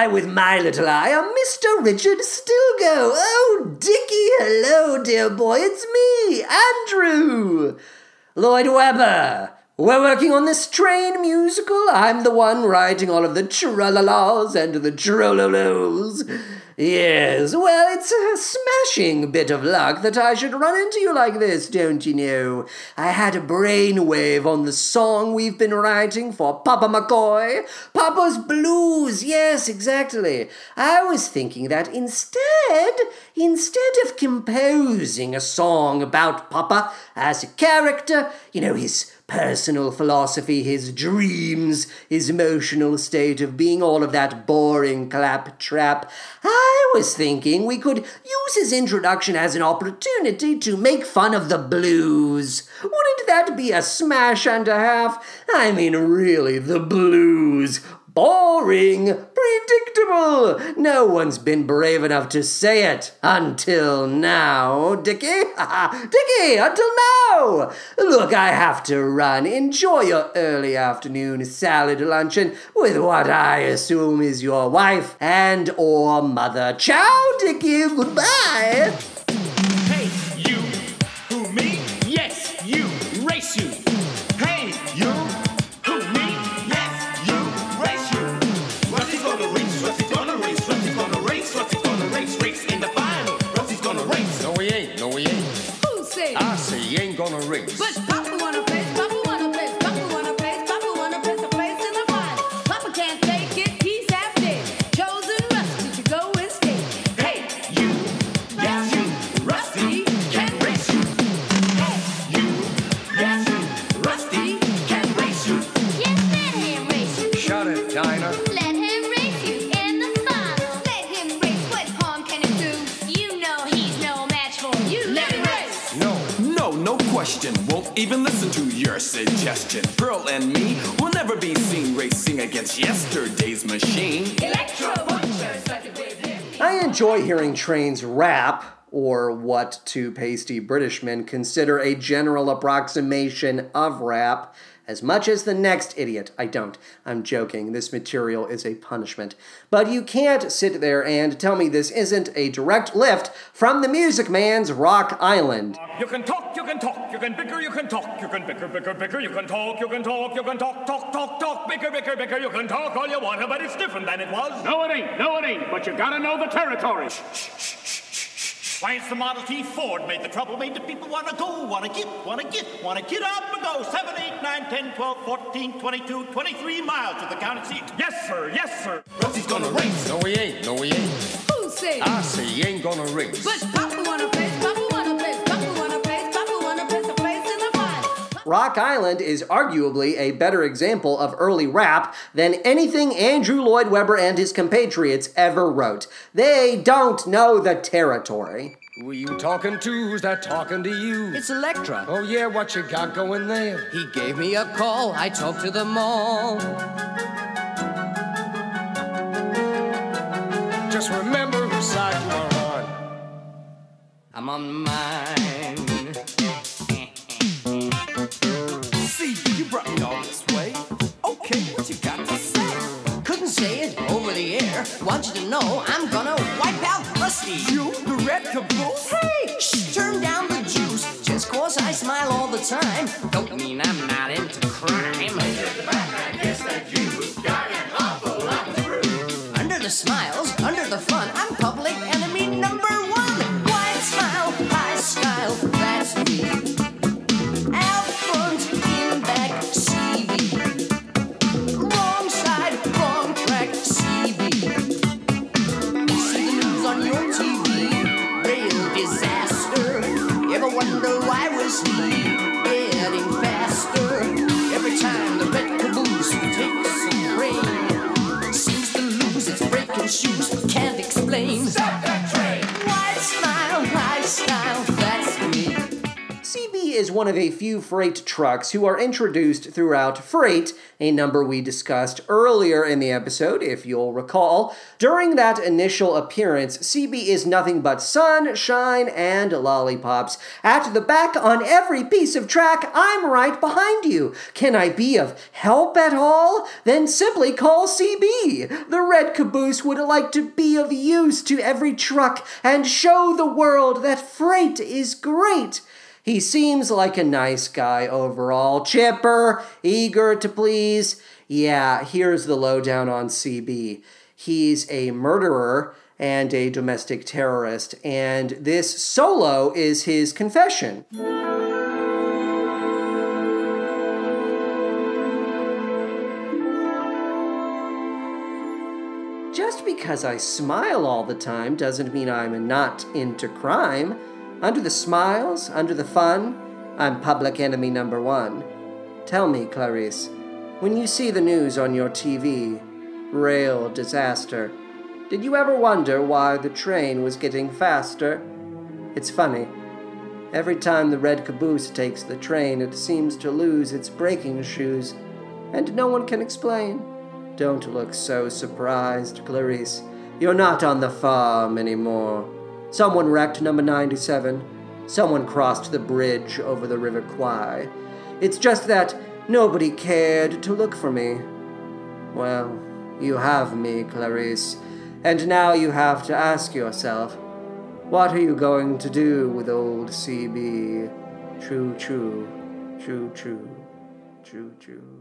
I with my little eye a Mr. Richard Stilgoe. Oh, Dickie, hello, dear boy, it's me, Andrew. Lloyd Webber. We're working on this train musical. I'm the one writing all of the tralalas and the trololos. Yes, well, it's a smashing bit of luck that I should run into you like this, don't you know? I had a brainwave on the song we've been writing for Papa McCoy. Papa's Blues, yes, exactly. I was thinking that instead, instead of composing a song about Papa as a character, you know, his personal philosophy, his dreams, his emotional state of being, all of that boring claptrap. I was thinking we could use his introduction as an opportunity to make fun of the blues. Wouldn't that be a smash and a half? I mean, really, the blues. Boring, predictable. No one's been brave enough to say it until now, Dickie. Dickie, until now. Look, I have to run. Enjoy your early afternoon salad luncheon with what I assume is your wife and or mother. Ciao, Dickie. Goodbye. Trains rap, or what two pasty Britishmen consider a general approximation of rap, as much as the next idiot. I don't. I'm joking. This material is a punishment. But you can't sit there and tell me this isn't a direct lift from the Music Man's Rock Island. You can talk, you can talk, you can bicker, you can talk, you can bicker, bicker, bicker, you can talk, you can talk, you can talk, talk, talk, talk, bicker, bicker, bicker, you can talk all you want, but it's different than it was. No, it ain't. No, it ain't. But you gotta know the territory. Why, it's the Model T Ford made the trouble, made the people want to go, want to get, want to get, want to get up and go. 7, 8, 9, 10, 12, 14, 22, 23 miles to the county seat. Yes, sir, yes, sir. Rusty's gonna race. No, he ain't. No, he ain't. Who say? I say he ain't gonna race. But Papa wanna place, Rock Island is arguably a better example of early rap than anything Andrew Lloyd Webber and his compatriots ever wrote. They don't know the territory. Who are you talking to? Who's that talking to you? It's Electra. Oh, yeah, what you got going there? He gave me a call. I talked to them all. Just remember whose side you are on. I'm on mine. Want you to know I'm gonna wipe out Rusty. You, the red caboose? Hey, shh, turn down the juice. Just cause I smile all the time, one of a few freight trucks who are introduced throughout Freight, a number we discussed earlier in the episode, if you'll recall. During that initial appearance, CB is nothing but sunshine and lollipops. At the back on every piece of track, I'm right behind you. Can I be of help at all? Then simply call CB. The red caboose would like to be of use to every truck and show the world that freight is great. He seems like a nice guy overall, chipper, eager to please. Yeah, here's the lowdown on CB. He's a murderer and a domestic terrorist, and this solo is his confession. Just because I smile all the time doesn't mean I'm not into crime. Under the smiles, under the fun, I'm public enemy number one. Tell me, Clarice, when you see the news on your TV, rail disaster, did you ever wonder why the train was getting faster? It's funny. Every time the red caboose takes the train, it seems to lose its braking shoes, and no one can explain. Don't look so surprised, Clarice. You're not on the farm anymore. Someone wrecked number 97. Someone crossed the bridge over the River Kwai. It's just that nobody cared to look for me. Well, you have me, Clarice, and now you have to ask yourself, what are you going to do with old CB? True, true, true, true, true, true.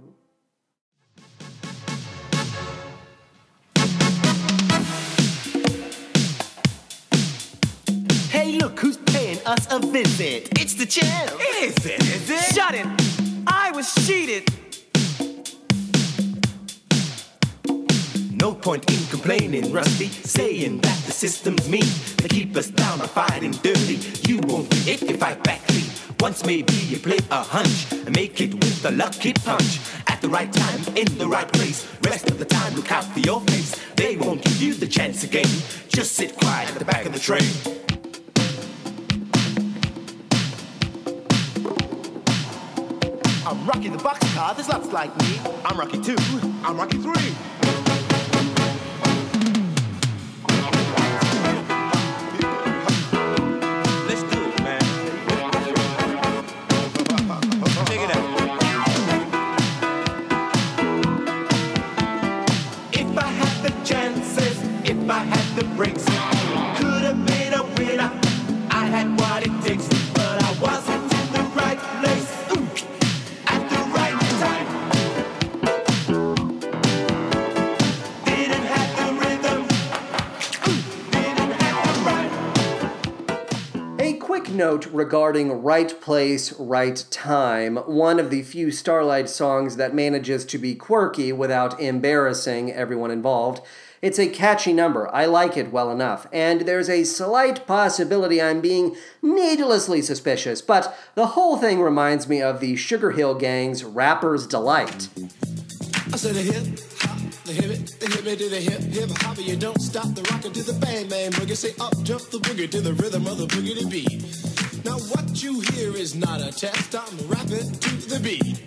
Us a visit. It's the champ. Is it? Is it? Shut it. I was cheated. No point in complaining, Rusty, saying that the system's mean. They keep us down or fighting dirty. You won't be if you fight back clean. Once maybe you play a hunch and make it with a lucky punch. At the right time, in the right place. Rest of the time, look out for your face. They won't give you the chance again. Just sit quiet at the back of the train. I'm Rocky the boxcar, there's lots like me. I'm Rocky 2. I'm Rocky 3. Let's note regarding Right Place, Right Time, one of the few Starlight songs that manages to be quirky without embarrassing everyone involved. It's a catchy number. I like it well enough. And there's a slight possibility I'm being needlessly suspicious, but the whole thing reminds me of the Sugar Hill Gang's Rapper's Delight. I said a hip hop, the hip the hip to the hip hip hop, you don't stop the rocker to the bang bang boogie. Say up jump the boogie to the rhythm of the boogie to beat. Now what you hear is not a test. I'm rapping to the beat,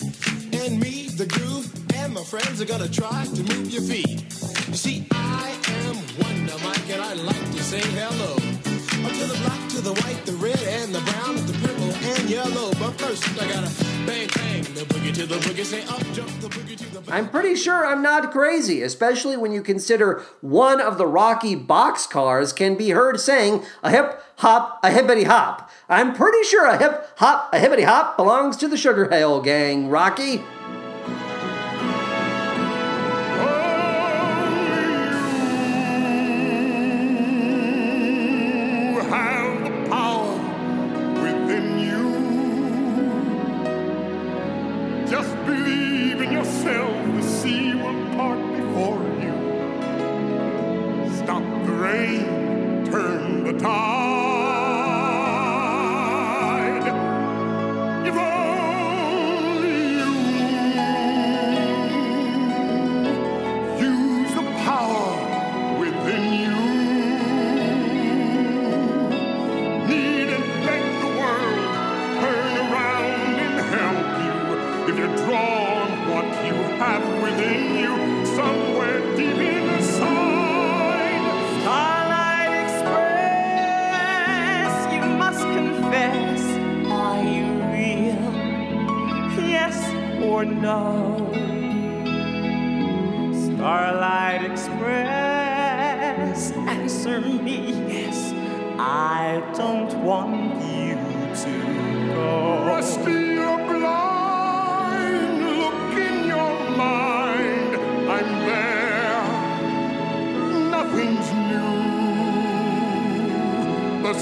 and me, the groove, and my friends are gonna try to move your feet. You see, I am Wonder Mike, and I like to say hello. Up to the black, to the white, the red, and the brown, the purple, and yellow. But first, I gotta bang bang the boogie to the boogie. Say up jump the boogie to the I'm pretty sure I'm not crazy, especially when you consider one of the Rocky boxcars can be heard saying a hip hop, a hippity hop. I'm pretty sure a hip hop, a hippity hop belongs to the Sugar Hill Gang, Rocky. The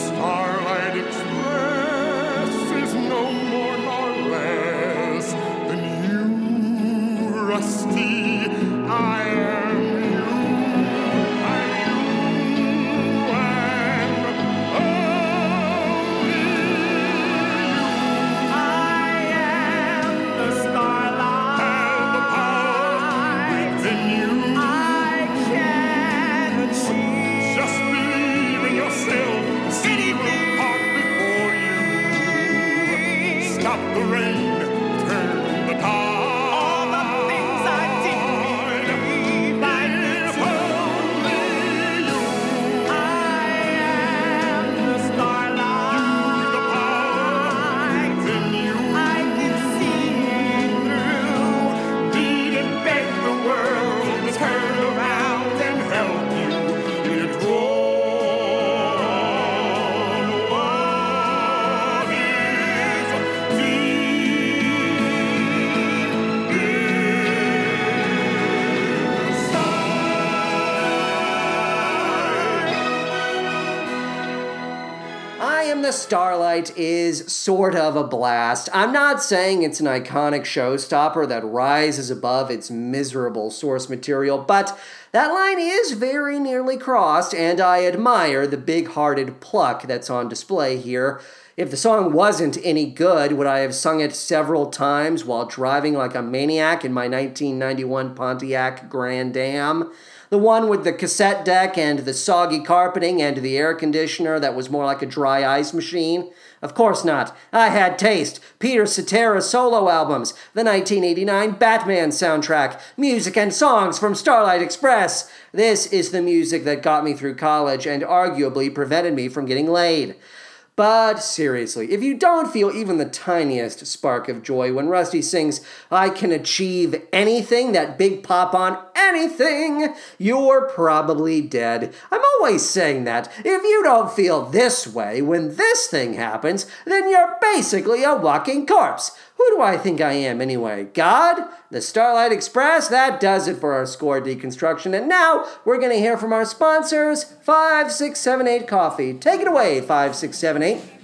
Starlight is sort of a blast. I'm not saying it's an iconic showstopper that rises above its miserable source material, but that line is very nearly crossed, and I admire the big hearted pluck that's on display here. If the song wasn't any good, would I have sung it several times while driving like a maniac in my 1991 Pontiac Grand Am? The one with the cassette deck and the soggy carpeting and the air conditioner that was more like a dry ice machine? Of course not. I had taste. Peter Cetera solo albums, the 1989 Batman soundtrack, music and songs from Starlight Express. This is the music that got me through college and arguably prevented me from getting laid. But seriously, if you don't feel even the tiniest spark of joy when Rusty sings, I can achieve anything, that big pop on anything, you're probably dead. I'm always saying that. If you don't feel this way when this thing happens, then you're basically a walking corpse. Who do I think I am anyway? God? The Starlight Express? That does it for our score deconstruction. And now we're going to hear from our sponsors 5678 Coffee. Take it away, 5678.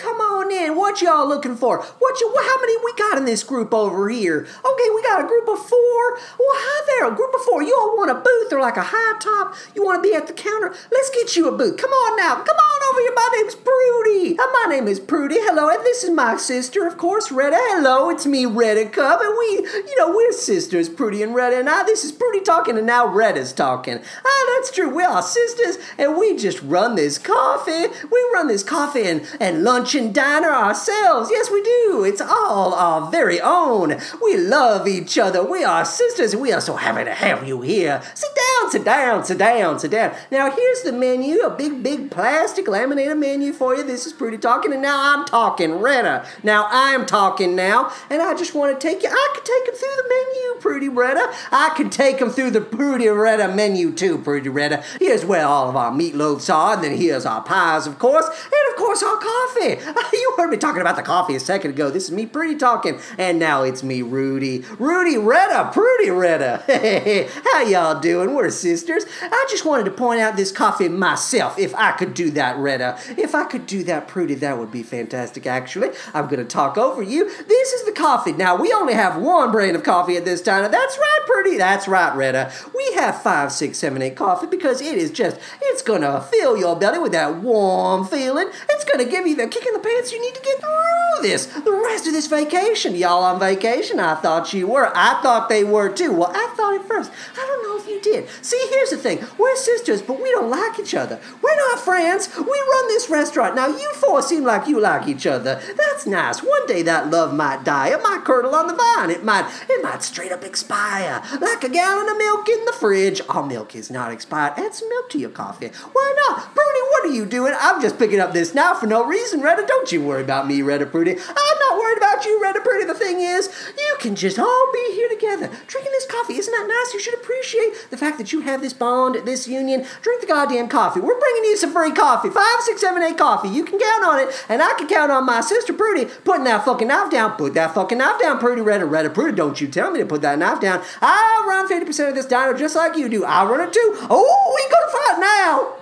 Come on in. What y'all looking for? What you? How many we got in this group over here? Okay, we got a group of four. Well, hi there, a group of four. You all want a booth or like a high top? You want to be at the counter? Let's get you a booth. Come on now. Come on over here. My name's Prudy. Uh, my name is Prudy. Hello, and this is my sister, of course, Retta. Hello, it's me, Retta Cub, and we, you know, we're sisters, Prudy and Retta. And I, this is Prudy talking, and now Retta's talking. Ah, that's true. We are sisters, and we just run this coffee. We run this coffee and, and lunch and diner ourselves. Yes, we do. It's all our very own. We love each other. We are sisters, we are so happy to have you here. Sit down, sit down, sit down, sit down. Now, here's the menu a big, big plastic laminated menu for you. This is Prudy talking, and now I'm talking, Retta. Now, I'm talking now, and I just want to take you. I could take him through the menu, Prudy Retta. I could take him through the Prudy Retta menu, too, Prudy Retta. Here's where all of our meatloafs are, and then here's our pies, of course, and of course, our coffee. You heard me talking about the coffee a second ago. This is me, Prudy, talking, and now it's me, Rudy. Rudy Retta, Prudy Retta. Hey, hey, hey, how y'all doing? We're sisters. I just wanted to point out this coffee myself, if I could do that, Retta. If I could do that, Prudy, that would be fantastic, actually. I'm going to talk over you. This is the coffee. Now, we only have one brand of coffee at this time. That's right, Prudy. That's right, Retta. We have five, six, seven, eight coffee because it is just, it's going to fill your belly with that warm feeling. It's going to give you the kick in the pants you need to get through this, the rest of this vacation. Y'all on vacation? I thought you were. I thought they were too. Well, I thought it first. I don't know if you did. See, here's the thing. We're sisters, but we don't like each other. We're not friends. We run this restaurant. Now, you four seem like you like each other. That's nice. One day that love might die. It might curdle on the vine. It might, it might straight up expire. Like a gallon of milk in the fridge. Our milk is not expired. Add some milk to your coffee. Why not? Prudy, what are you doing? I'm just picking up this now for no reason, Retta. Don't you worry about me, Retta Prudy. I'm not worried about you, Retta Prudy. The thing is, you can just all be here together, drinking this coffee. Isn't that nice? You should appreciate the fact that you have this bond, this union. Drink the goddamn coffee. We're bringing you some free coffee. Five, six, seven, eight coffee. You can count on it, and I can count on my sister Prudy putting that fucking knife down. Put that fucking knife down, Prudy. Redda, Redda, Prudy. Don't you tell me to put that knife down. I'll run 50% of this diner just like you do. I'll run it too. Oh, we gonna fight now.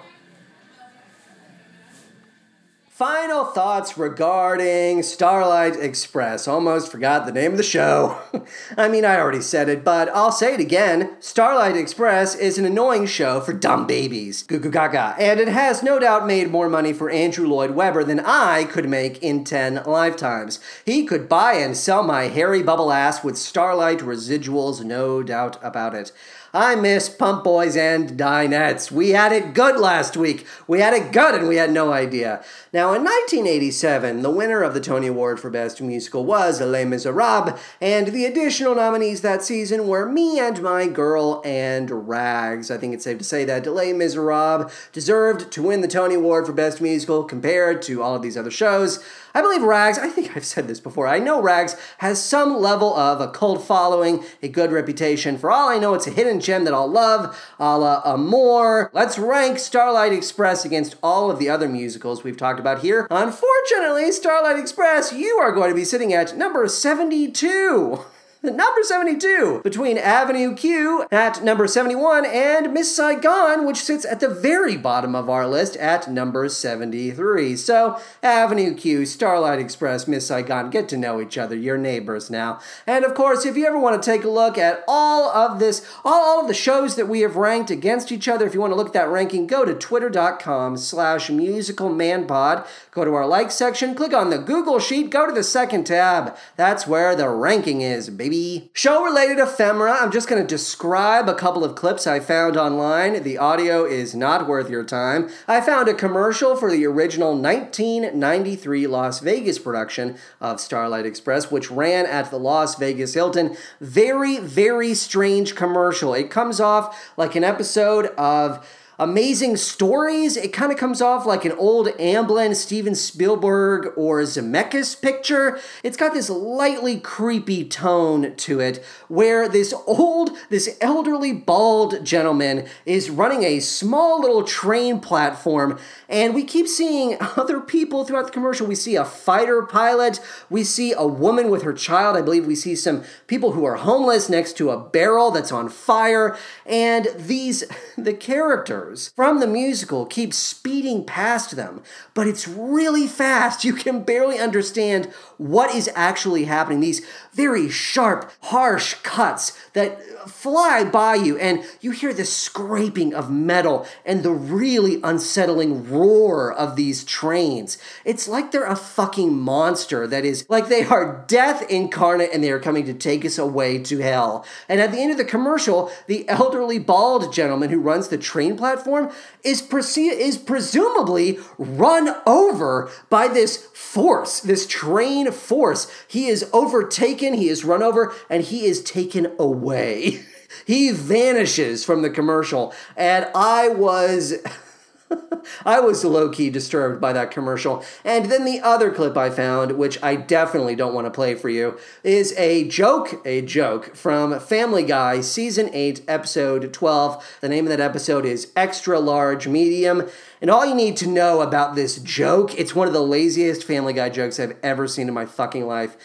Final thoughts regarding Starlight Express. Almost forgot the name of the show. I mean, I already said it, but I'll say it again. Starlight Express is an annoying show for dumb babies. Goo gaga. And it has no doubt made more money for Andrew Lloyd Webber than I could make in 10 lifetimes. He could buy and sell my hairy bubble ass with Starlight residuals, no doubt about it. I miss Pump Boys and Dinettes. We had it good last week. We had it good and we had no idea. Now, in 1987, the winner of the Tony Award for Best Musical was Les Miserables, and the additional nominees that season were Me and My Girl and Rags. I think it's safe to say that Les Miserables deserved to win the Tony Award for Best Musical compared to all of these other shows. I believe Rags, I think I've said this before, I know Rags has some level of a cult following, a good reputation. For all I know, it's a hidden gem that I'll love, a la Amour. Let's rank Starlight Express against all of the other musicals we've talked about here. Unfortunately, Starlight Express, you are going to be sitting at number 72. Number 72, between Avenue Q at number 71 and Miss Saigon, which sits at the very bottom of our list at number 73. So, Avenue Q, Starlight Express, Miss Saigon, get to know each other. You're neighbors now. And of course, if you ever want to take a look at all of this, all, all of the shows that we have ranked against each other, if you want to look at that ranking, go to twitter.com slash musicalmanpod. Go to our like section, click on the Google Sheet, go to the second tab. That's where the ranking is, baby. Show related ephemera. I'm just going to describe a couple of clips I found online. The audio is not worth your time. I found a commercial for the original 1993 Las Vegas production of Starlight Express, which ran at the Las Vegas Hilton. Very, very strange commercial. It comes off like an episode of amazing stories. It kind of comes off like an old Amblin, Steven Spielberg, or Zemeckis picture. It's got this lightly creepy tone to it, where this old, this elderly, bald gentleman is running a small little train platform, and we keep seeing other people throughout the commercial. We see a fighter pilot, we see a woman with her child. I believe we see some people who are homeless next to a barrel that's on fire, and these, the characters from the musical keep speeding past them, but it's really fast. You can barely understand what is actually happening. These very sharp, harsh cuts that fly by you, and you hear the scraping of metal and the really unsettling roar of these trains. It's like they're a fucking monster that is like they are death incarnate and they are coming to take us away to hell. And at the end of the commercial, the elderly bald gentleman who runs the train platform is perce- is presumably run over by this force, this train force. He is overtaken, he is run over, and he is taken away. he vanishes from the commercial. And I was. I was low key disturbed by that commercial. And then the other clip I found, which I definitely don't want to play for you, is a joke, a joke from Family Guy, season 8, episode 12. The name of that episode is Extra Large Medium. And all you need to know about this joke, it's one of the laziest Family Guy jokes I've ever seen in my fucking life.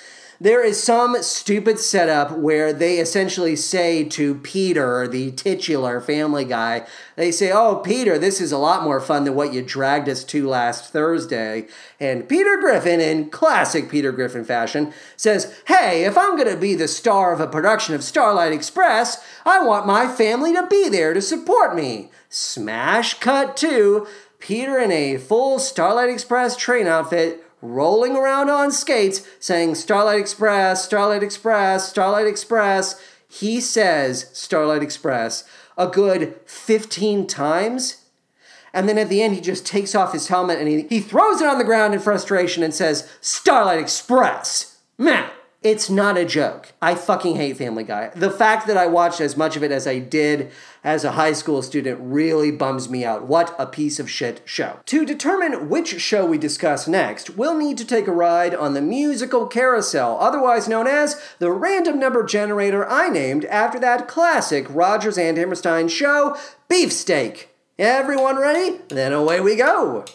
There is some stupid setup where they essentially say to Peter, the titular family guy, they say, Oh, Peter, this is a lot more fun than what you dragged us to last Thursday. And Peter Griffin, in classic Peter Griffin fashion, says, Hey, if I'm going to be the star of a production of Starlight Express, I want my family to be there to support me. Smash cut to Peter in a full Starlight Express train outfit rolling around on skates saying Starlight Express, Starlight Express, Starlight Express. He says Starlight Express a good 15 times. And then at the end, he just takes off his helmet and he, he throws it on the ground in frustration and says, Starlight Express. Man, It's not a joke. I fucking hate Family Guy. The fact that I watched as much of it as I did as a high school student really bums me out. What a piece of shit show. To determine which show we discuss next, we'll need to take a ride on the musical carousel, otherwise known as the random number generator I named after that classic Rodgers and Hammerstein show, Beefsteak. Everyone ready? Then away we go.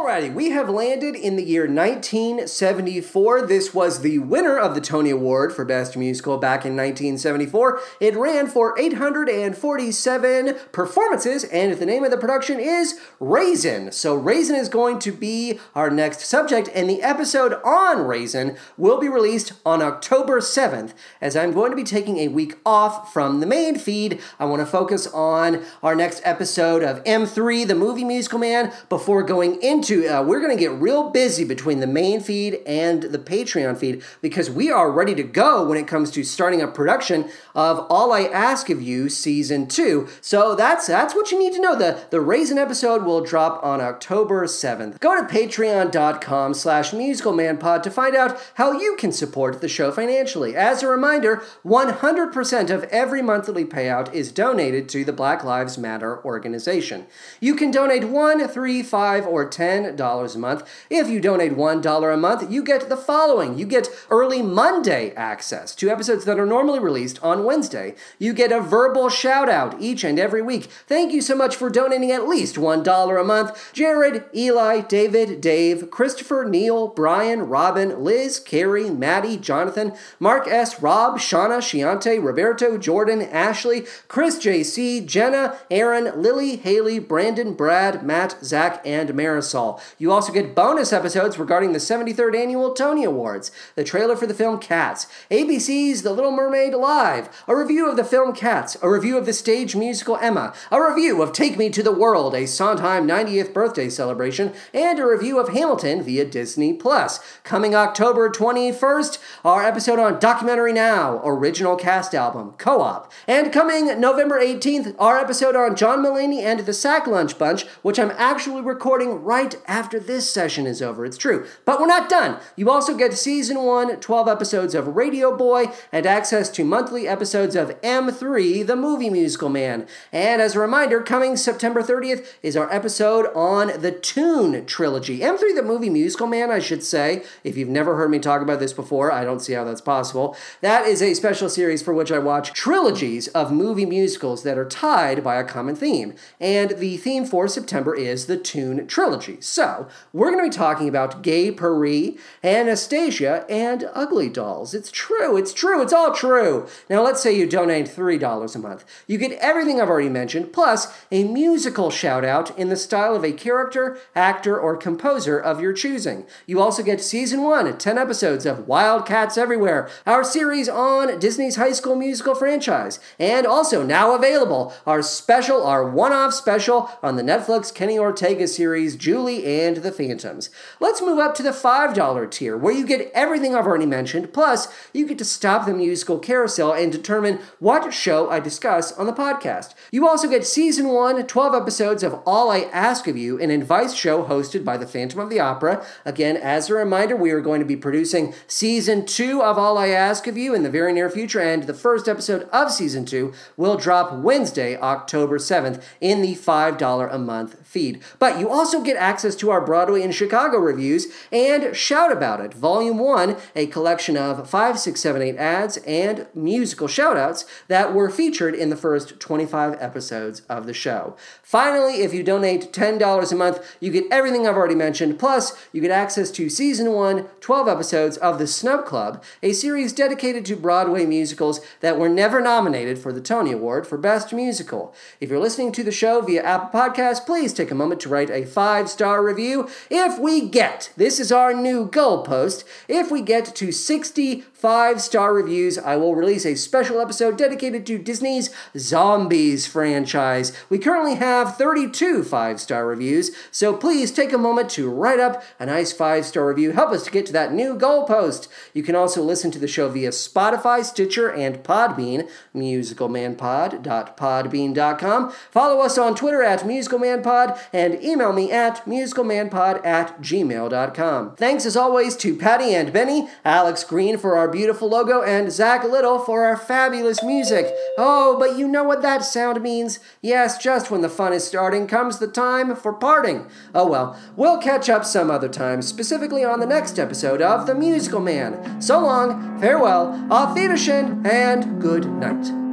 Alrighty, we have landed in the year 1974. This was the winner of the Tony Award for Best Musical back in 1974. It ran for 847 performances, and the name of the production is Raisin. So, Raisin is going to be our next subject, and the episode on Raisin will be released on October 7th, as I'm going to be taking a week off from the main feed. I want to focus on our next episode of M3, the movie musical man, before going into uh, we're going to get real busy between the main feed and the Patreon feed because we are ready to go when it comes to starting up production of All I Ask of You season 2. So that's that's what you need to know. The the Raisin episode will drop on October 7th. Go to patreon.com slash musicalmanpod to find out how you can support the show financially. As a reminder, 100% of every monthly payout is donated to the Black Lives Matter organization. You can donate one, three, five, or ten dollars a month. If you donate one dollar a month, you get the following: you get early Monday access to episodes that are normally released on Wednesday. You get a verbal shout out each and every week. Thank you so much for donating at least one dollar a month. Jared, Eli, David, Dave, Christopher, Neil, Brian, Robin, Liz, Carrie, Maddie, Jonathan, Mark S, Rob, Shauna, Shiante, Roberto, Jordan, Ashley, Chris JC, Jenna, Aaron, Lily, Haley, Brandon, Brad, Matt, Zach, and Marisol. You also get bonus episodes regarding the 73rd Annual Tony Awards, the trailer for the film Cats, ABC's The Little Mermaid Live, a review of the film Cats, a review of the stage musical Emma, a review of Take Me to the World, a Sondheim 90th birthday celebration, and a review of Hamilton via Disney Plus. Coming October 21st, our episode on Documentary Now, original cast album, Co-op. And coming November 18th, our episode on John Mulaney and the Sack Lunch Bunch, which I'm actually recording right after this session is over. It's true. But we're not done. You also get season 1, 12 episodes of Radio Boy, and access to monthly episodes of M3, the movie musical man. And as a reminder, coming September 30th is our episode on the Tune trilogy. M3, the movie musical man, I should say. If you've never heard me talk about this before, I don't see how that's possible. That is a special series for which I watch trilogies of movie musicals that are tied by a common theme. And the theme for September is the Tune trilogy. So, we're going to be talking about Gay Purr-ee, Anastasia, and Ugly Dolls. It's true, it's true, it's all true. Now, let's say you donate $3 a month. You get everything I've already mentioned, plus a musical shout out in the style of a character, actor, or composer of your choosing. You also get season one, 10 episodes of Wildcats Everywhere, our series on Disney's High School Musical franchise, and also now available, our special, our one off special on the Netflix Kenny Ortega series, Julie and the Phantoms. Let's move up to the $5 tier, where you get everything I've already mentioned, plus you get to stop the musical carousel and determine what show I discuss on the podcast. You also get season one, 12 episodes of All I Ask of You, an advice show hosted by the Phantom of the Opera. Again, as a reminder, we are going to be producing season two of All I Ask of You in the very near future, and the first episode of season two will drop Wednesday, October 7th, in the $5 a month feed. But you also get access to our Broadway and Chicago reviews and Shout About It, Volume 1, a collection of 5, 6, 7, 8 ads and musical shoutouts that were featured in the first 25 episodes of the show. Finally, if you donate $10 a month, you get everything I've already mentioned, plus you get access to Season 1, 12 episodes of The Snub Club, a series dedicated to Broadway musicals that were never nominated for the Tony Award for Best Musical. If you're listening to the show via Apple Podcasts, please take a moment to write a five star star review. If we get, this is our new goalpost, if we get to 65 star reviews, I will release a special episode dedicated to Disney's Zombies franchise. We currently have 32 five star reviews, so please take a moment to write up a nice five star review. Help us to get to that new goalpost. You can also listen to the show via Spotify, Stitcher, and Podbean, musicalmanpod.podbean.com. Follow us on Twitter at musicalmanpod and email me at musicalmanpod at gmail.com. Thanks as always to Patty and Benny, Alex Green for our beautiful logo, and Zach Little for our fabulous music. Oh, but you know what that sound means? Yes, just when the fun is starting comes the time for parting. Oh well, we'll catch up some other time, specifically on the next episode of The Musical Man. So long, farewell, auf Wiedersehen, and good night.